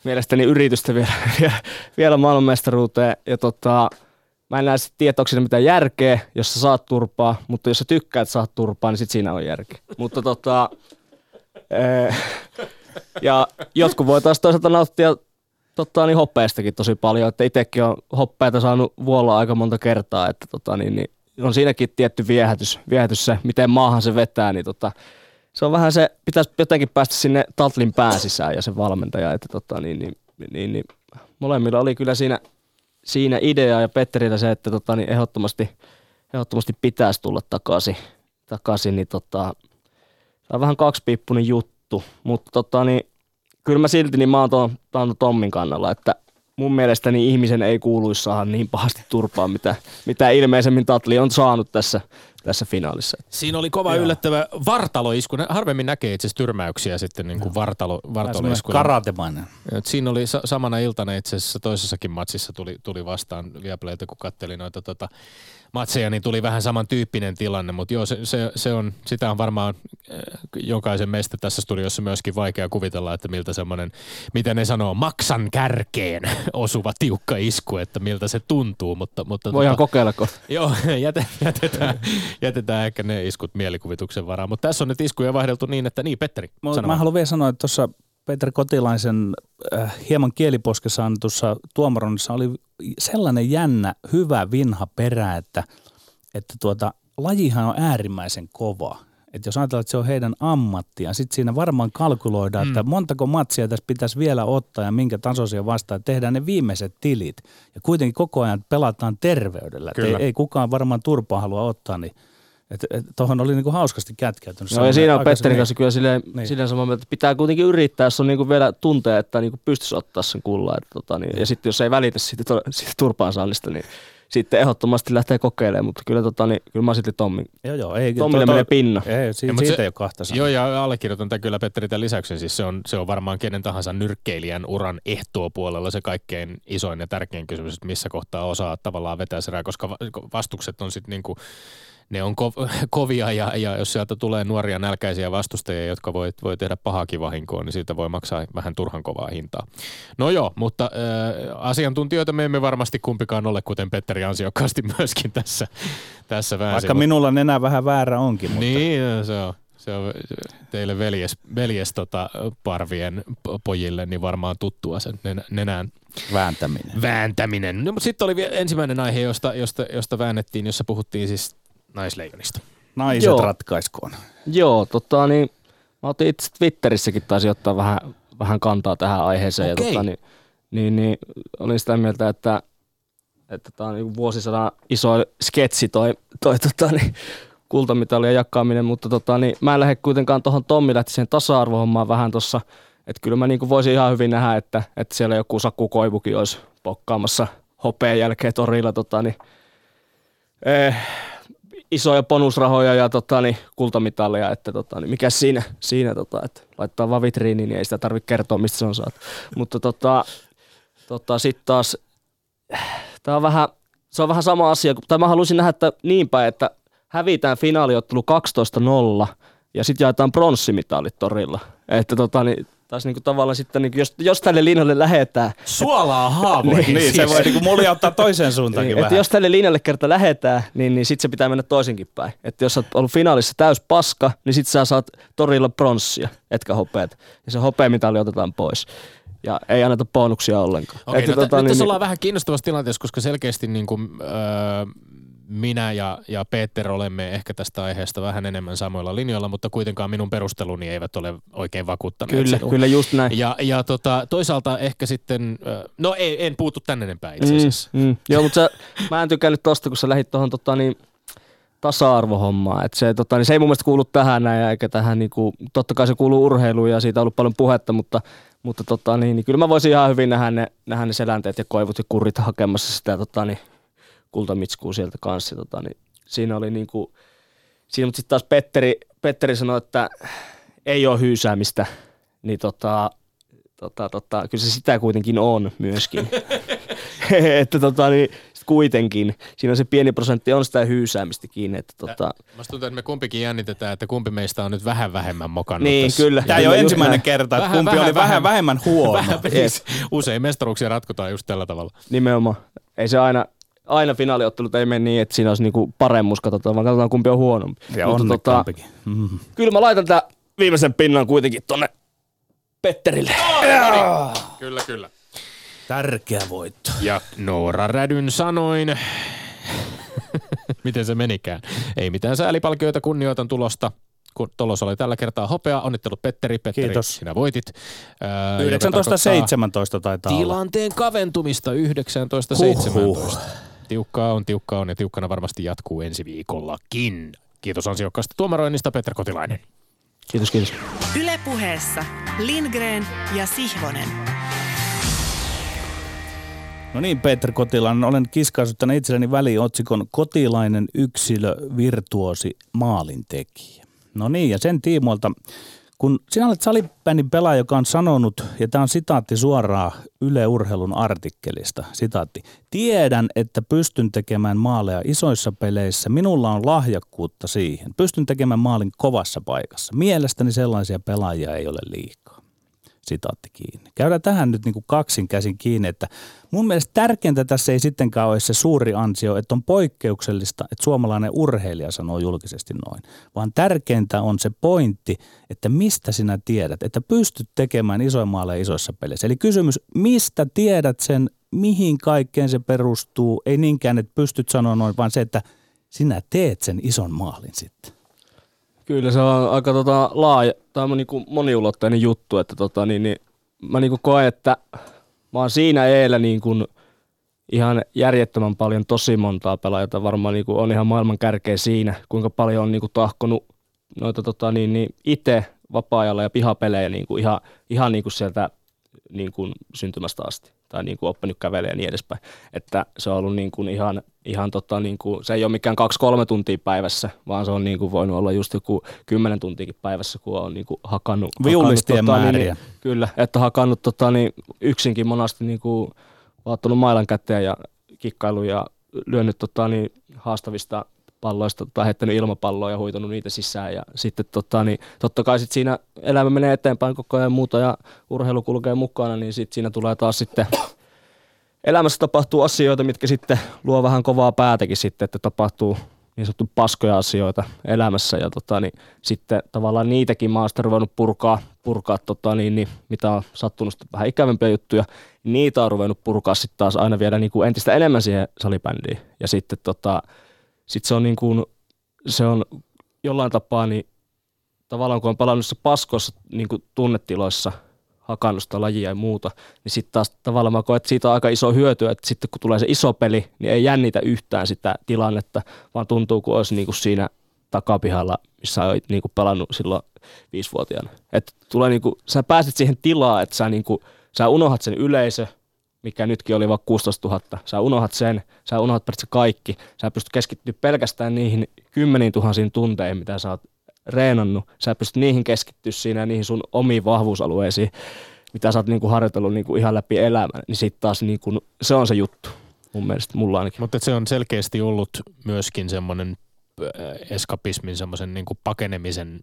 Speaker 4: mielestäni yritystä vielä, vielä, vielä maailmanmestaruuteen. Ja tota, mä en näe tiedä, onko siinä mitään järkeä, jos sä saat turpaa, mutta jos sä tykkäät saada turpaa, niin sit siinä on järkeä. Mutta tota, ee, ja jotkut voi taas toisaalta nauttia tota, niin hoppeestakin tosi paljon, että itsekin on hoppeita saanut vuolla aika monta kertaa, että tota, niin, niin on siinäkin tietty viehätys, viehätys se, miten maahan se vetää, niin tota, se on vähän se, pitäisi jotenkin päästä sinne Tatlin pään sisään ja se valmentaja, että tota, niin, niin, niin, niin, molemmilla oli kyllä siinä, siinä idea ja Petterillä se, että tota, niin ehdottomasti, ehdottomasti pitäisi tulla takaisin, takaisin niin tota, se on vähän kaksipiippunen juttu, mutta tota, niin, kyllä mä silti niin mä oon tuon, Tommin kannalla, että mun mielestäni ihmisen ei kuuluisi saada niin pahasti turpaa, mitä, mitä ilmeisemmin Tatli on saanut tässä, tässä finaalissa.
Speaker 3: Siinä oli kova yllättävä vartaloisku. Harvemmin näkee itse asiassa tyrmäyksiä sitten niin kuin vartalo,
Speaker 5: Semmoinen
Speaker 3: vartaloiskuja.
Speaker 5: karatemainen.
Speaker 3: Siinä oli sa- samana iltana itse asiassa toisessakin matsissa tuli, tuli vastaan Viaplaylta, kun katteli noita tota, matseja, niin tuli vähän samantyyppinen tilanne, mutta joo, se, se, se on, sitä on varmaan äh, jokaisen meistä tässä studiossa myöskin vaikea kuvitella, että miltä semmoinen, mitä ne sanoo, maksan kärkeen osuva tiukka isku, että miltä se tuntuu, mutta, mutta
Speaker 4: Voidaan kokeilla kohta.
Speaker 3: Joo, jäte, jätetään, jätetään ehkä ne iskut mielikuvituksen varaan, mutta tässä on nyt iskuja vaihdeltu niin, että niin, Petteri,
Speaker 5: Mä,
Speaker 3: sano
Speaker 5: mä haluan vielä sanoa, että tuossa Petri Kotilaisen äh, hieman kieliposkessa annetussa tuomaronissa oli sellainen jännä, hyvä vinha perä, että, että tuota, lajihan on äärimmäisen kova. Että jos ajatellaan, että se on heidän ammattia, sitten siinä varmaan kalkuloidaan, mm. että montako matsia tässä pitäisi vielä ottaa ja minkä tasoisia vastaan. Tehdään ne viimeiset tilit ja kuitenkin koko ajan pelataan terveydellä. Et Ei, ei kukaan varmaan turpaa halua ottaa, niin et, tuohon oli niinku hauskasti kätkäytynyt.
Speaker 4: No ja siinä on Petterin kanssa kyllä silleen,
Speaker 5: Niin.
Speaker 4: niin. silleen samaa mieltä, että pitää kuitenkin yrittää, jos on niinku vielä tuntee, että niinku pystyisi ottaa sen kullan. Että tota, niin, ja sitten jos ei välitä siitä, to, siitä turpaan saannista, niin sitten ehdottomasti lähtee kokeilemaan, mutta kyllä, tota, niin, kyllä mä silti Tommi.
Speaker 5: Joo, joo. Ei,
Speaker 4: Tommille
Speaker 5: toi-
Speaker 4: menee pinna.
Speaker 5: Ei,
Speaker 3: Ja,
Speaker 5: siitä,
Speaker 3: se-
Speaker 5: ei ole kahta sanaa.
Speaker 3: Joo, ja allekirjoitan tämän kyllä Petteri tämän lisäyksen. Siis se, on, se on varmaan kenen tahansa nyrkkeilijän uran ehtoopuolella se kaikkein isoin ja tärkein kysymys, että missä kohtaa osaa tavallaan vetää serää, koska va- vastukset on sitten niinku, ne on ko- kovia ja, ja jos sieltä tulee nuoria nälkäisiä vastustajia, jotka voi, voi tehdä pahaakin vahinkoa, niin siitä voi maksaa vähän turhan kovaa hintaa. No joo, mutta äh, asiantuntijoita me emme varmasti kumpikaan ole, kuten Petteri ansiokkaasti myöskin tässä, tässä väänsi.
Speaker 5: Vaikka minulla nenä vähän väärä onkin, mutta
Speaker 3: Niin, se on. Se on teille veljes, veljes tota, parvien pojille niin varmaan tuttua sen nenän
Speaker 5: vääntäminen.
Speaker 3: vääntäminen. No, mutta sitten oli vielä ensimmäinen aihe, josta, josta, josta väännettiin, jossa puhuttiin siis naisleijonista.
Speaker 5: Naiset
Speaker 4: Joo.
Speaker 5: ratkaiskoon.
Speaker 4: Joo, tota niin, mä otin itse Twitterissäkin taisi ottaa vähän, vähän kantaa tähän aiheeseen.
Speaker 3: Okei.
Speaker 4: Ja tota, niin, niin, niin, olin sitä mieltä, että, että tämä on niin vuosisadan iso sketsi toi, toi tota, niin, kultamitalien jakaminen, mutta tota, niin, mä en lähde kuitenkaan tuohon Tommi lähti sen tasa-arvohommaan vähän tuossa, että kyllä mä niin voisin ihan hyvin nähdä, että, että siellä joku Saku Koivukin olisi pokkaamassa hopeen jälkeen torilla tota, niin, eh, isoja bonusrahoja ja tota, niin, kultamitalia, että tota, niin mikä siinä, siinä tota, että laittaa vaan vitriiniin, niin ei sitä tarvitse kertoa, mistä se on saatu. Mutta tota, tota, sitten taas, tämä on vähän, se on vähän sama asia, tai mä haluaisin nähdä, että niin että hävitään finaaliottelu 12-0 ja sitten jaetaan pronssimitalit torilla. Että tota, niin, taas niinku tavallaan sitten, niinku, jos, jos tälle linjalle lähetään,
Speaker 3: Suolaa haavoihin.
Speaker 5: Niin, se voi niinku muljauttaa toiseen suuntaankin
Speaker 4: niin, että
Speaker 5: vähän.
Speaker 4: jos tälle linjalle kerta lähetään, niin, niin sitten se pitää mennä toisinkin päin. Että jos sä oot ollut finaalissa täys paska, niin sitten sä saat torilla pronssia, etkä hopeet. Ja se hopeamitali otetaan pois. Ja ei anneta bonuksia ollenkaan.
Speaker 3: Okei,
Speaker 4: Että
Speaker 3: no, tota, nyt
Speaker 4: niin,
Speaker 3: tässä
Speaker 4: niin,
Speaker 3: ollaan vähän kiinnostavassa tilanteessa, koska selkeästi niin kuin, öö, minä ja, ja Peter olemme ehkä tästä aiheesta vähän enemmän samoilla linjoilla, mutta kuitenkaan minun perusteluni eivät ole oikein vakuuttaneet
Speaker 4: Kyllä,
Speaker 3: sinua.
Speaker 4: kyllä just näin.
Speaker 3: Ja, ja tota, toisaalta ehkä sitten, no ei, en puutu tänne enempää itse asiassa.
Speaker 4: Mm, mm. Joo, mutta sä, mä en tykännyt tosta, kun sä lähdit tuohon tota, niin, tasa-arvohommaan. Et se, tota, niin se ei mun mielestä kuulu tähän näin, eikä tähän, niinku, totta kai se kuuluu urheiluun ja siitä on ollut paljon puhetta, mutta, mutta tota, niin, niin, kyllä mä voisin ihan hyvin nähdä ne, nähdä ne selänteet ja koivut ja kurrit hakemassa sitä tota, niin, kultamitskua sieltä kanssa. Tota, niin, siinä oli niinku, siinä, mutta sitten taas Petteri, Petteri sanoi, että ei ole hyysäämistä, niin tota, tota, tota, kyllä se sitä kuitenkin on myöskin. että tota, niin, sit kuitenkin, siinä on se pieni prosentti on sitä hyysäämistä kiinni. Että, tota,
Speaker 3: Musta tuntuu, että me kumpikin jännitetään, että kumpi meistä on nyt vähän vähemmän mokannut
Speaker 4: niin,
Speaker 3: tässä.
Speaker 4: kyllä.
Speaker 5: Tämä ei ole ensimmäinen
Speaker 4: näin.
Speaker 5: kerta, että
Speaker 3: Vähän,
Speaker 5: kumpi
Speaker 3: vähän,
Speaker 5: oli vähän
Speaker 3: vähän.
Speaker 5: vähemmän huono.
Speaker 3: Vähän pelis. Usein mestaruuksia ratkotaan just tällä tavalla.
Speaker 4: Nimenomaan. Ei se aina, aina finaaliottelut ei mene niin, että siinä olisi niinku paremmuus katsotaan, vaan katsotaan kumpi on huonompi.
Speaker 5: Ja
Speaker 4: Mutta
Speaker 5: onnekkaampikin. Mm.
Speaker 4: kyllä mä laitan tämän viimeisen pinnan kuitenkin tonne Petterille.
Speaker 3: Kyllä, kyllä.
Speaker 5: Tärkeä voitto.
Speaker 3: Ja Noora Rädyn sanoin, miten se menikään. Ei mitään säälipalkioita, kunnioitan tulosta. Kun tulos oli tällä kertaa hopea, onnittelut Petteri. Petteri,
Speaker 5: Kiitos.
Speaker 3: sinä voitit. Tarkoittaa
Speaker 5: 19-17 taitaa olla.
Speaker 3: Tilanteen kaventumista 19-17. Tiukkaa on, tiukkaa on ja tiukkana varmasti jatkuu ensi viikollakin. Kiitos ansiokkaasta tuomaroinnista, Peter Kotilainen.
Speaker 4: Kiitos, kiitos.
Speaker 1: Ylepuheessa Lindgren ja Sihvonen.
Speaker 5: No niin, Peter Kotilainen, olen kiskaissut tänne itselleni väliin otsikon Kotilainen yksilö, virtuosi, maalintekijä. No niin, ja sen tiimoilta, kun sinä olet salibändin pelaaja, joka on sanonut, ja tämä on sitaatti suoraan Yle Urheilun artikkelista, sitaatti, tiedän, että pystyn tekemään maaleja isoissa peleissä, minulla on lahjakkuutta siihen, pystyn tekemään maalin kovassa paikassa. Mielestäni sellaisia pelaajia ei ole liikaa sitaatti kiinni. Käydään tähän nyt niin kuin kaksin käsin kiinni, että mun mielestä tärkeintä tässä ei sittenkään ole se suuri ansio, että on poikkeuksellista, että suomalainen urheilija sanoo julkisesti noin, vaan tärkeintä on se pointti, että mistä sinä tiedät, että pystyt tekemään isoja maaleja isoissa peleissä. Eli kysymys, mistä tiedät sen, mihin kaikkeen se perustuu, ei niinkään, että pystyt sanoa noin, vaan se, että sinä teet sen ison maalin sitten.
Speaker 4: Kyllä se on aika tota, laaja, tai on niinku moniulotteinen juttu, että tota, niin, niin, mä niinku koen, että mä oon siinä eellä niinku ihan järjettömän paljon tosi montaa pelaajaa, varmaan niinku on ihan maailman kärkeä siinä, kuinka paljon on niinku tahkonut noita tota, niin, niin itse vapaa-ajalla ja pihapelejä niinku ihan, ihan niinku sieltä niinku syntymästä asti tai niinku oppinut kävelemään ja niin edespäin. Että se on ollut niinku ihan, ihan tota niinku, se ei ole mikään kaksi-kolme tuntia päivässä, vaan se on niinku voinut olla just joku kymmenen tuntiakin päivässä, kun on niinku hakannut.
Speaker 5: Viulistien
Speaker 4: hakannut, tota,
Speaker 5: määriä.
Speaker 4: Niin, kyllä, että hakannut tota, niin, yksinkin monasti niinku, vaattanut mailan käteen ja kikkailu ja lyönyt tota, niin, haastavista palloista tai heittänyt ilmapalloa ja huitanut niitä sisään. Ja sitten tota, niin, totta kai sit siinä elämä menee eteenpäin koko ajan muuta ja urheilu kulkee mukana, niin sit siinä tulee taas sitten elämässä tapahtuu asioita, mitkä sitten luo vähän kovaa päätäkin sitten, että tapahtuu niin sanottu paskoja asioita elämässä. Ja tota, niin, sitten tavallaan niitäkin mä oon ruvennut purkaa, purkaa tota, niin, niin, mitä on sattunut vähän ikävämpiä juttuja, niitä on ruvennut purkaa sitten taas aina vielä niin kuin entistä enemmän siihen salibändiin. Ja sitten tota, sit se on niin kuin, se on jollain tapaa niin tavallaan kun on palannut paskossa niin kuin tunnetiloissa – hakannut sitä lajia ja muuta, niin sitten taas tavallaan mä koen, että siitä on aika iso hyöty, että sitten kun tulee se iso peli, niin ei jännitä yhtään sitä tilannetta, vaan tuntuu kuin olisi niin kuin siinä takapihalla, missä olet niin kuin pelannut silloin viisivuotiaana. Että tulee niin kuin, sä pääset siihen tilaan, että sä, niin kuin, sä unohat sen yleisö, mikä nytkin oli vaikka 16 000. Sä unohat sen, sä unohat periaatteessa kaikki. Sä pystyt keskittyä pelkästään niihin kymmeniin tuhansiin tunteihin, mitä sä oot reenannut, sä pystyt niihin keskittyä siinä niihin sun omiin vahvuusalueisiin, mitä sä oot niinku harjoitellut niinku ihan läpi elämän, niin sitten taas niinku, se on se juttu mun mielestä, mulla ainakin.
Speaker 3: Mutta se on selkeästi ollut myöskin semmoinen äh, eskapismin semmoisen niin pakenemisen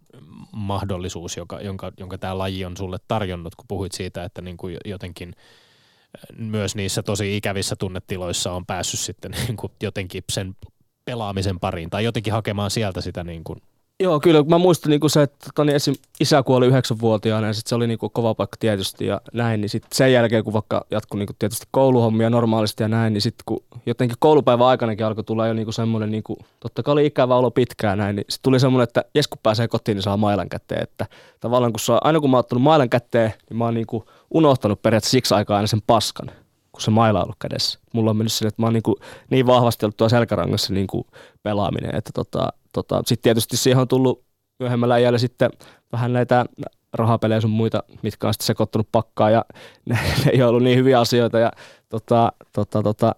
Speaker 3: mahdollisuus, joka, jonka, jonka tämä laji on sulle tarjonnut, kun puhuit siitä, että niin kuin jotenkin äh, myös niissä tosi ikävissä tunnetiloissa on päässyt sitten niin kuin jotenkin sen pelaamisen pariin tai jotenkin hakemaan sieltä sitä niin kuin
Speaker 4: Joo, kyllä. Mä muistan niin se, että toni esim. isä kuoli yhdeksänvuotiaana ja sit se oli niin kuin kova paikka tietysti ja näin. Niin sitten sen jälkeen, kun vaikka jatkui niin kuin tietysti kouluhommia normaalisti ja näin, niin sitten kun jotenkin koulupäivän aikanakin alkoi tulla jo niin kuin semmoinen, niin kuin, totta kai oli ikävä olo pitkään näin, niin sitten tuli semmoinen, että jes kun pääsee kotiin, niin saa mailan käteen. Että tavallaan kun saa, aina kun mä oon ottanut mailan käteen, niin mä oon niin kuin unohtanut periaatteessa siksi aikaa aina sen paskan kun se maila on ollut kädessä. Mulla on mennyt sille, että mä oon niin, kuin, niin vahvasti ollut tuossa selkärangassa niin kuin pelaaminen, että tota, tota, sitten tietysti siihen on tullut myöhemmällä iällä sitten vähän näitä rahapelejä sun muita, mitkä on sitten sekoittunut pakkaan ja ne, ne ei ollut niin hyviä asioita ja tota, tota, tota,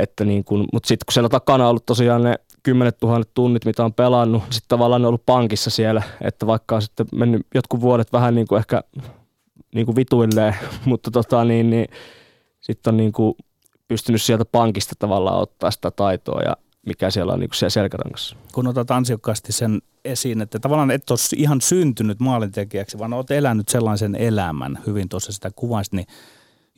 Speaker 4: että niin kun, mutta sitten kun siellä takana on ollut tosiaan ne kymmenet tuhannet tunnit, mitä on pelannut, sitten tavallaan ne on ollut pankissa siellä, että vaikka on sitten mennyt jotkut vuodet vähän niin kuin ehkä niin kuin vituilleen, mutta tota niin, niin sitten on niin kuin pystynyt sieltä pankista tavallaan ottaa sitä taitoa ja mikä siellä on niin siellä selkärangassa.
Speaker 5: Kun otat ansiokkaasti sen esiin, että tavallaan et ole ihan syntynyt maalintekijäksi, vaan olet elänyt sellaisen elämän, hyvin tuossa sitä kuvasit, niin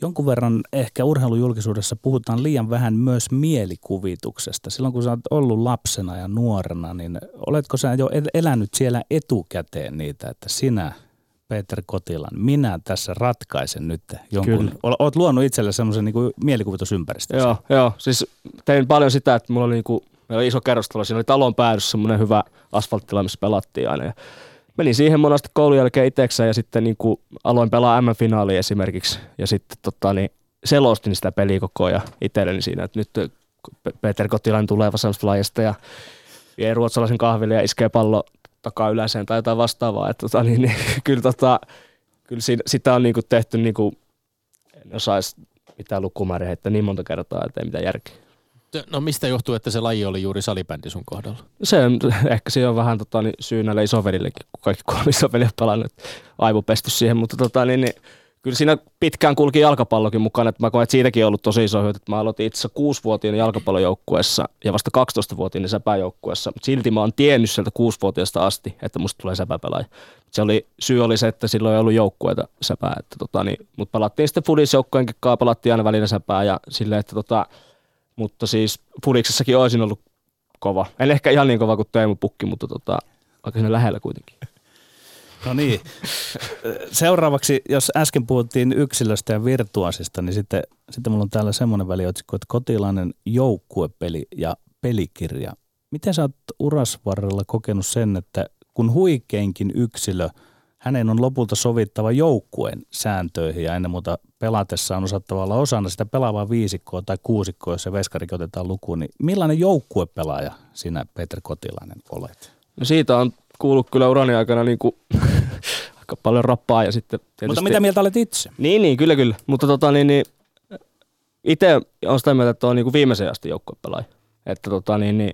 Speaker 5: jonkun verran ehkä urheilujulkisuudessa puhutaan liian vähän myös mielikuvituksesta. Silloin kun sä oot ollut lapsena ja nuorena, niin oletko sä jo elänyt siellä etukäteen niitä, että sinä – Peter Kotilan, minä tässä ratkaisen nyt jonkun. Kyllä. Olet luonut itselle semmoisen niin mielikuvitusympäristön.
Speaker 4: Joo, joo, siis tein paljon sitä, että mulla oli, niin kuin, meillä oli iso kerrostalo, siinä oli talon päädyssä semmoinen hyvä asfalttila, missä pelattiin aina. Ja menin siihen monasti koulun jälkeen itsekseen ja sitten niin kuin aloin pelaa M-finaalia esimerkiksi. Ja sitten tota, niin selostin sitä peliä koko ajan itselleni siinä, että nyt Peter Kotilan tulee vasemmasta lajista ja vie ruotsalaisen kahville ja iskee pallo takaa yläiseen tai jotain vastaavaa. Että, tota, niin, niin, kyllä, tota, kyllä siinä, sitä on niin kuin tehty, niin kuin, en osaisi mitään lukumääriä heittää niin monta kertaa, että ei mitään järkeä.
Speaker 3: No mistä johtuu, että se laji oli juuri salibändi sun kohdalla?
Speaker 4: Se on, ehkä se on vähän tota, niin, syy näille isovedillekin, kun kaikki kolme isoveliä pelannut, aivopesty siihen, mutta tota, niin, niin, kyllä siinä pitkään kulki jalkapallokin mukana, että mä koen, että siitäkin on ollut tosi iso hyöty. Mä aloitin itse asiassa 6-vuotiaana jalkapallojoukkueessa ja vasta 12-vuotiaana säpäjoukkueessa, mutta silti mä oon tiennyt sieltä 6-vuotiaasta asti, että musta tulee säpäpelaaja. Se oli, syy oli se, että silloin ei ollut joukkueita säpää, että tota, niin, mutta pelattiin sitten fudisjoukkueenkin kanssa, pelattiin aina välillä säpää ja silleen, että tota, mutta siis fudiksessakin olisin ollut kova. En ehkä ihan niin kova kuin Teemu Pukki, mutta tota, aika sinne lähellä kuitenkin.
Speaker 5: No niin. Seuraavaksi, jos äsken puhuttiin yksilöstä ja virtuaasista, niin sitten, sitten mulla on täällä semmoinen väliotsikko, että kotilainen joukkuepeli ja pelikirja. Miten sä oot urasvarrella kokenut sen, että kun huikeinkin yksilö, hänen on lopulta sovittava joukkueen sääntöihin ja ennen muuta pelatessa on osattava olla osana sitä pelaavaa viisikkoa tai kuusikkoa, jos se veskarikin otetaan lukuun, niin millainen joukkuepelaaja sinä, Peter Kotilainen, olet?
Speaker 4: No siitä on kuullut kyllä urani aikana niin kuin, aika paljon rappaa ja sitten
Speaker 5: tietysti... Mutta mitä mieltä olet itse?
Speaker 4: Niin, niin, kyllä, kyllä. Mutta tota, niin, niin, itse on sitä mieltä, että on niin kuin viimeisen asti joukkuepelaaja. Että tota, niin, niin,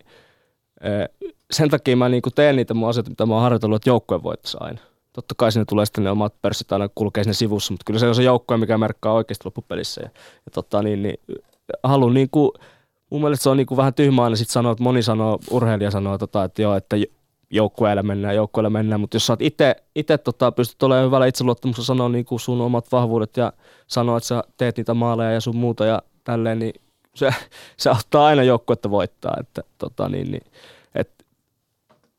Speaker 4: sen takia mä niin kuin teen niitä mun asioita, mitä mä oon harjoitellut, että joukkue voittaisi aina. Totta kai sinne tulee sitten ne omat pörssit aina kulkee sinne sivussa, mutta kyllä se on se joukkue, mikä merkkaa oikeasti loppupelissä. Ja, ja tota, niin, niin, haluan niin kuin, mun mielestä se on niinku vähän tyhmä aina sit sanoa, että moni sanoo, urheilija sanoo, tota, että joo, että joukkueelle mennään, joukkueelle mennään, mutta jos sä itse, itse tota, pystyt olemaan hyvällä itseluottamuksella sanoa niinku sun omat vahvuudet ja sanoa, että sä teet niitä maaleja ja sun muuta ja tälleen, niin se, se auttaa aina joukkuetta voittaa, että tota, niin, niin, et,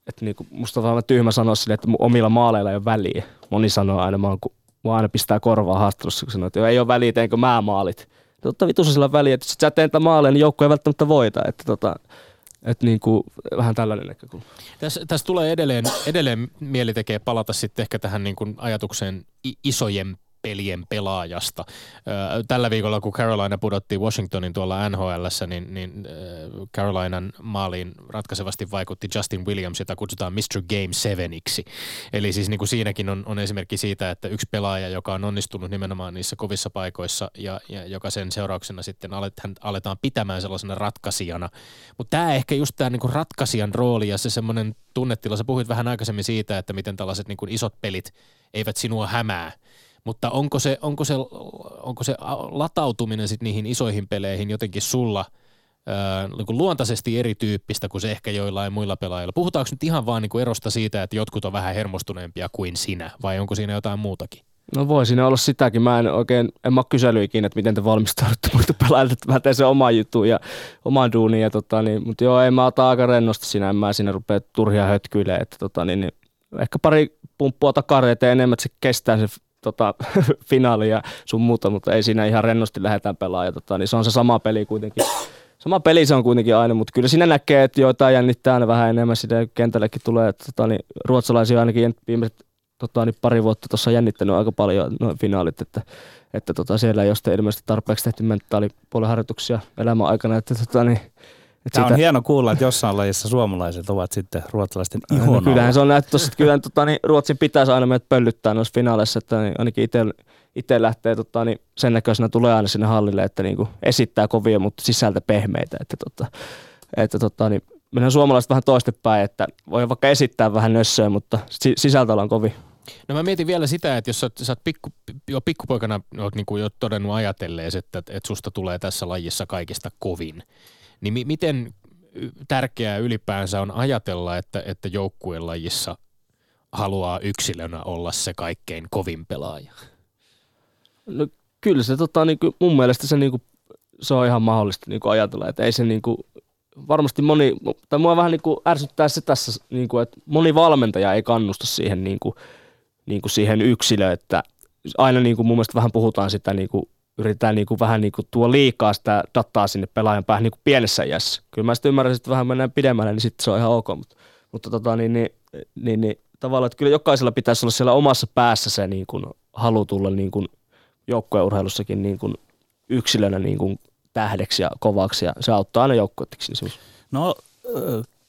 Speaker 4: et niinku, musta on vähän tyhmä sanoa sille, että omilla maaleilla ei ole väliä. Moni sanoo aina, mä oon, mä aina pistää korvaa haastattelussa, kun sanoo, että ei ole väliä, teenkö mä maalit. Totta vitussa sillä väliä, että jos sä teet maaleja, niin joukkue ei välttämättä voita. Että tota, että niin kuin, vähän tällainen näkökulma.
Speaker 3: Tässä, tässä tulee edelleen, edelleen mieli tekee palata sitten ehkä tähän niin kuin ajatukseen isojen pelien pelaajasta. Tällä viikolla, kun Carolina pudotti Washingtonin tuolla nhl niin, niin Carolinan maaliin ratkaisevasti vaikutti Justin Williams, jota kutsutaan Mr. Game Seveniksi. Eli siis niin kuin siinäkin on, on esimerkki siitä, että yksi pelaaja, joka on onnistunut nimenomaan niissä kovissa paikoissa ja, ja joka sen seurauksena sitten alet, hän aletaan pitämään sellaisena ratkaisijana. Mutta tämä ehkä just tämä niin ratkaisijan rooli ja se semmoinen tunnetila, sä puhuit vähän aikaisemmin siitä, että miten tällaiset niin kuin isot pelit eivät sinua hämää – mutta onko se, onko se, onko se latautuminen sit niihin isoihin peleihin jotenkin sulla ää, niin luontaisesti erityyppistä kuin se ehkä joillain muilla pelaajilla? Puhutaanko nyt ihan vaan niin kuin erosta siitä, että jotkut on vähän hermostuneempia kuin sinä, vai onko siinä jotain muutakin?
Speaker 4: No voi siinä olla sitäkin. Mä en oikein, en mä kyselyikin, että miten te valmistaudutte muita pelaajilta, että mä teen sen oma jutun ja oman duunin. Ja tota, niin, mutta joo, en mä ota aika rennosti siinä, en mä siinä rupea turhia hötkyilemään. Että tota, niin, niin, ehkä pari pumppua takareita enemmän, että se kestää se tota, finaali ja sun muuta, mutta ei siinä ihan rennosti lähdetään pelaamaan. Tota, niin se on se sama peli kuitenkin. Sama peli se on kuitenkin aina, mutta kyllä siinä näkee, että joitain jännittää aina vähän enemmän. Sitä kentällekin tulee, että tota, niin, ruotsalaisia ainakin viimeiset tota, niin pari vuotta tuossa jännittänyt aika paljon noin finaalit, että, että tota, siellä ei ole ilmeisesti tarpeeksi tehty mentaalipuolen harjoituksia elämän aikana, että tota, niin,
Speaker 5: et Tämä sitä... on hieno kuulla, että jossain lajissa suomalaiset ovat sitten ruotsalaisten ihon
Speaker 4: no, Kyllähän se on tuossa, että kyllä tota, niin Ruotsin pitäisi aina meidät pöllyttää noissa finaaleissa, että niin ainakin itse lähtee tota, niin sen näköisenä tulee aina sinne hallille, että niin kuin esittää kovia, mutta sisältä pehmeitä. Että, tota, että tota, niin mennään suomalaiset vähän toistepäin, että voi vaikka esittää vähän nössöä, mutta sisältä ollaan kovin.
Speaker 3: No mä mietin vielä sitä, että jos sä, sä oot pikku, jo pikkupoikana oot niin kuin jo todennut ajatellees, että, että susta tulee tässä lajissa kaikista kovin, niin mi- miten tärkeää ylipäänsä on ajatella, että, että joukkueen lajissa haluaa yksilönä olla se kaikkein kovin pelaaja?
Speaker 4: No kyllä se tota, niin kuin, mun mielestä se, niin kuin, se on ihan mahdollista niin kuin ajatella, että ei se niin kuin, varmasti moni, tai mua vähän niin kuin ärsyttää se tässä, niin kuin, että moni valmentaja ei kannusta siihen, niin kuin, niin kuin siihen yksilöön, että aina niin kuin mun mielestä vähän puhutaan sitä niin kuin yritetään niin kuin vähän niin kuin tuo liikaa sitä dataa sinne pelaajan päähän niin kuin pienessä iässä. Kyllä mä sitten ymmärrän, että vähän mennään pidemmälle, niin sitten se on ihan ok. Mutta, mutta tota, niin, niin, niin, niin, tavallaan, että kyllä jokaisella pitäisi olla siellä omassa päässä se niin kuin halu tulla niin kuin joukkueurheilussakin niin kuin yksilönä niin kuin tähdeksi ja kovaksi ja se auttaa aina joukkuettiksi.
Speaker 5: No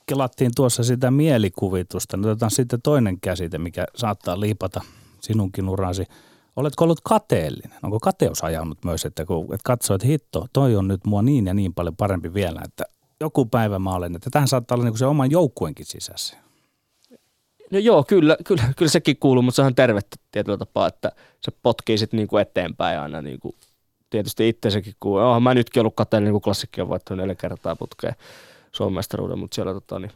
Speaker 5: kelattiin tuossa sitä mielikuvitusta. Nyt otetaan sitten toinen käsite, mikä saattaa liipata sinunkin urasi – Oletko ollut kateellinen? Onko kateus ajanut myös, että kun että katsoo, että hitto, toi on nyt mua niin ja niin paljon parempi vielä, että joku päivä mä olen, että tähän saattaa olla niin se oman joukkuenkin sisässä.
Speaker 4: No joo, kyllä, kyllä, kyllä sekin kuuluu, mutta se on tervettä tietyllä tapaa, että se potkii sitten niin kuin eteenpäin aina niin kuin tietysti itseäkin, kun oh, mä nytkin ollut kateellinen, kuin klassikki on voittanut neljä kertaa putkeen Suomen mestaruuden, mutta siellä, tota, niin,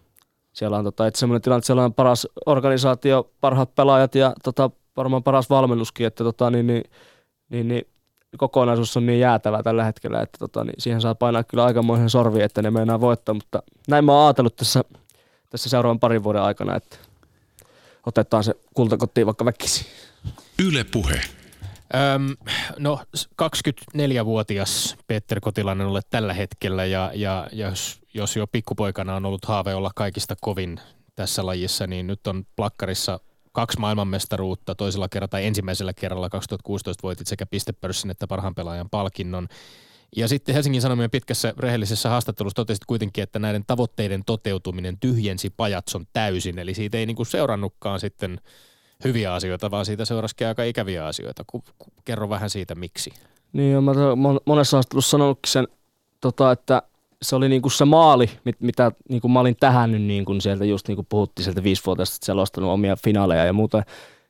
Speaker 4: siellä on tota, että semmoinen tilanne, että siellä on paras organisaatio, parhaat pelaajat ja tota, varmaan paras valmennuskin, että tota, niin, niin, niin, niin, kokonaisuus on niin jäätävä tällä hetkellä, että tota, niin siihen saa painaa kyllä aikamoisen sorvi, että ne meinaa voittaa, mutta näin mä oon ajatellut tässä, tässä seuraavan parin vuoden aikana, että otetaan se kultakotiin vaikka väkisi.
Speaker 2: Yle puhe.
Speaker 3: Öm, no 24-vuotias Peter Kotilainen olet tällä hetkellä ja, ja, ja jos, jos jo pikkupoikana on ollut haave olla kaikista kovin tässä lajissa, niin nyt on plakkarissa kaksi maailmanmestaruutta toisella kerralla tai ensimmäisellä kerralla 2016 voitit sekä pistepörssin että parhaan pelaajan palkinnon. Ja sitten Helsingin Sanomien pitkässä rehellisessä haastattelussa totesit kuitenkin, että näiden tavoitteiden toteutuminen tyhjensi pajatson täysin. Eli siitä ei niinku seurannutkaan sitten hyviä asioita, vaan siitä seurasikin aika ikäviä asioita. Kerro vähän siitä, miksi.
Speaker 4: Niin, mä monessa haastattelussa sanonutkin sen, tota, että se oli niinku se maali, mit, mitä niinku mä olin tähännyt niinku sieltä just niinku puhuttiin sieltä viisivuotiaasta selostanut omia finaaleja ja muuta.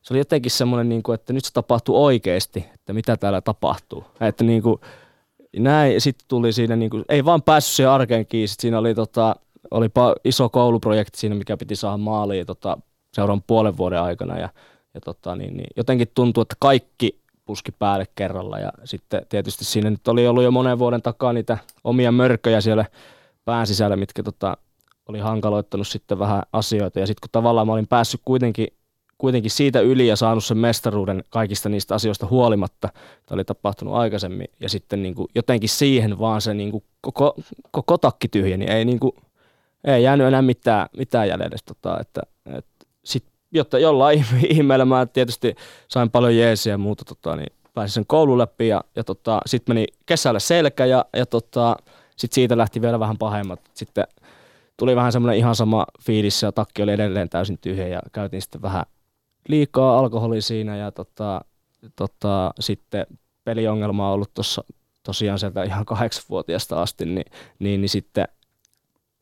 Speaker 4: Se oli jotenkin semmoinen, niinku, että nyt se tapahtuu oikeasti, että mitä täällä tapahtuu. Että niinku, näin, sitten tuli siinä, niin kuin, ei vaan päässyt siihen arkeen kiinni. Sit siinä oli, tota, oli iso kouluprojekti siinä, mikä piti saada maaliin tota, seuraavan puolen vuoden aikana. Ja, ja tota, niin, niin, jotenkin tuntuu, että kaikki puski päälle kerralla. Ja sitten tietysti siinä nyt oli ollut jo monen vuoden takaa niitä omia mörköjä siellä pään sisällä, mitkä tota, oli hankaloittanut sitten vähän asioita. Ja sitten kun tavallaan mä olin päässyt kuitenkin, kuitenkin siitä yli ja saanut sen mestaruuden kaikista niistä asioista huolimatta, että oli tapahtunut aikaisemmin, ja sitten niin kuin jotenkin siihen vaan se niin kuin koko, koko takki tyhjeni, ei, niin kuin, ei jäänyt enää mitään, mitään jäljelle. Tota, että, että sit, jotta jollain ihmeellä mä tietysti sain paljon jeesiä ja muuta, tota, niin pääsin sen koulun läpi ja, ja tota, sitten meni kesällä selkä ja, ja tota, sitten siitä lähti vielä vähän pahemmat. Sitten tuli vähän semmoinen ihan sama fiilis ja takki oli edelleen täysin tyhjä ja käytiin sitten vähän liikaa alkoholia siinä ja tota, tota, sitten peliongelma on ollut tuossa tosiaan sieltä ihan kahdeksanvuotiaasta asti, niin, niin, niin sitten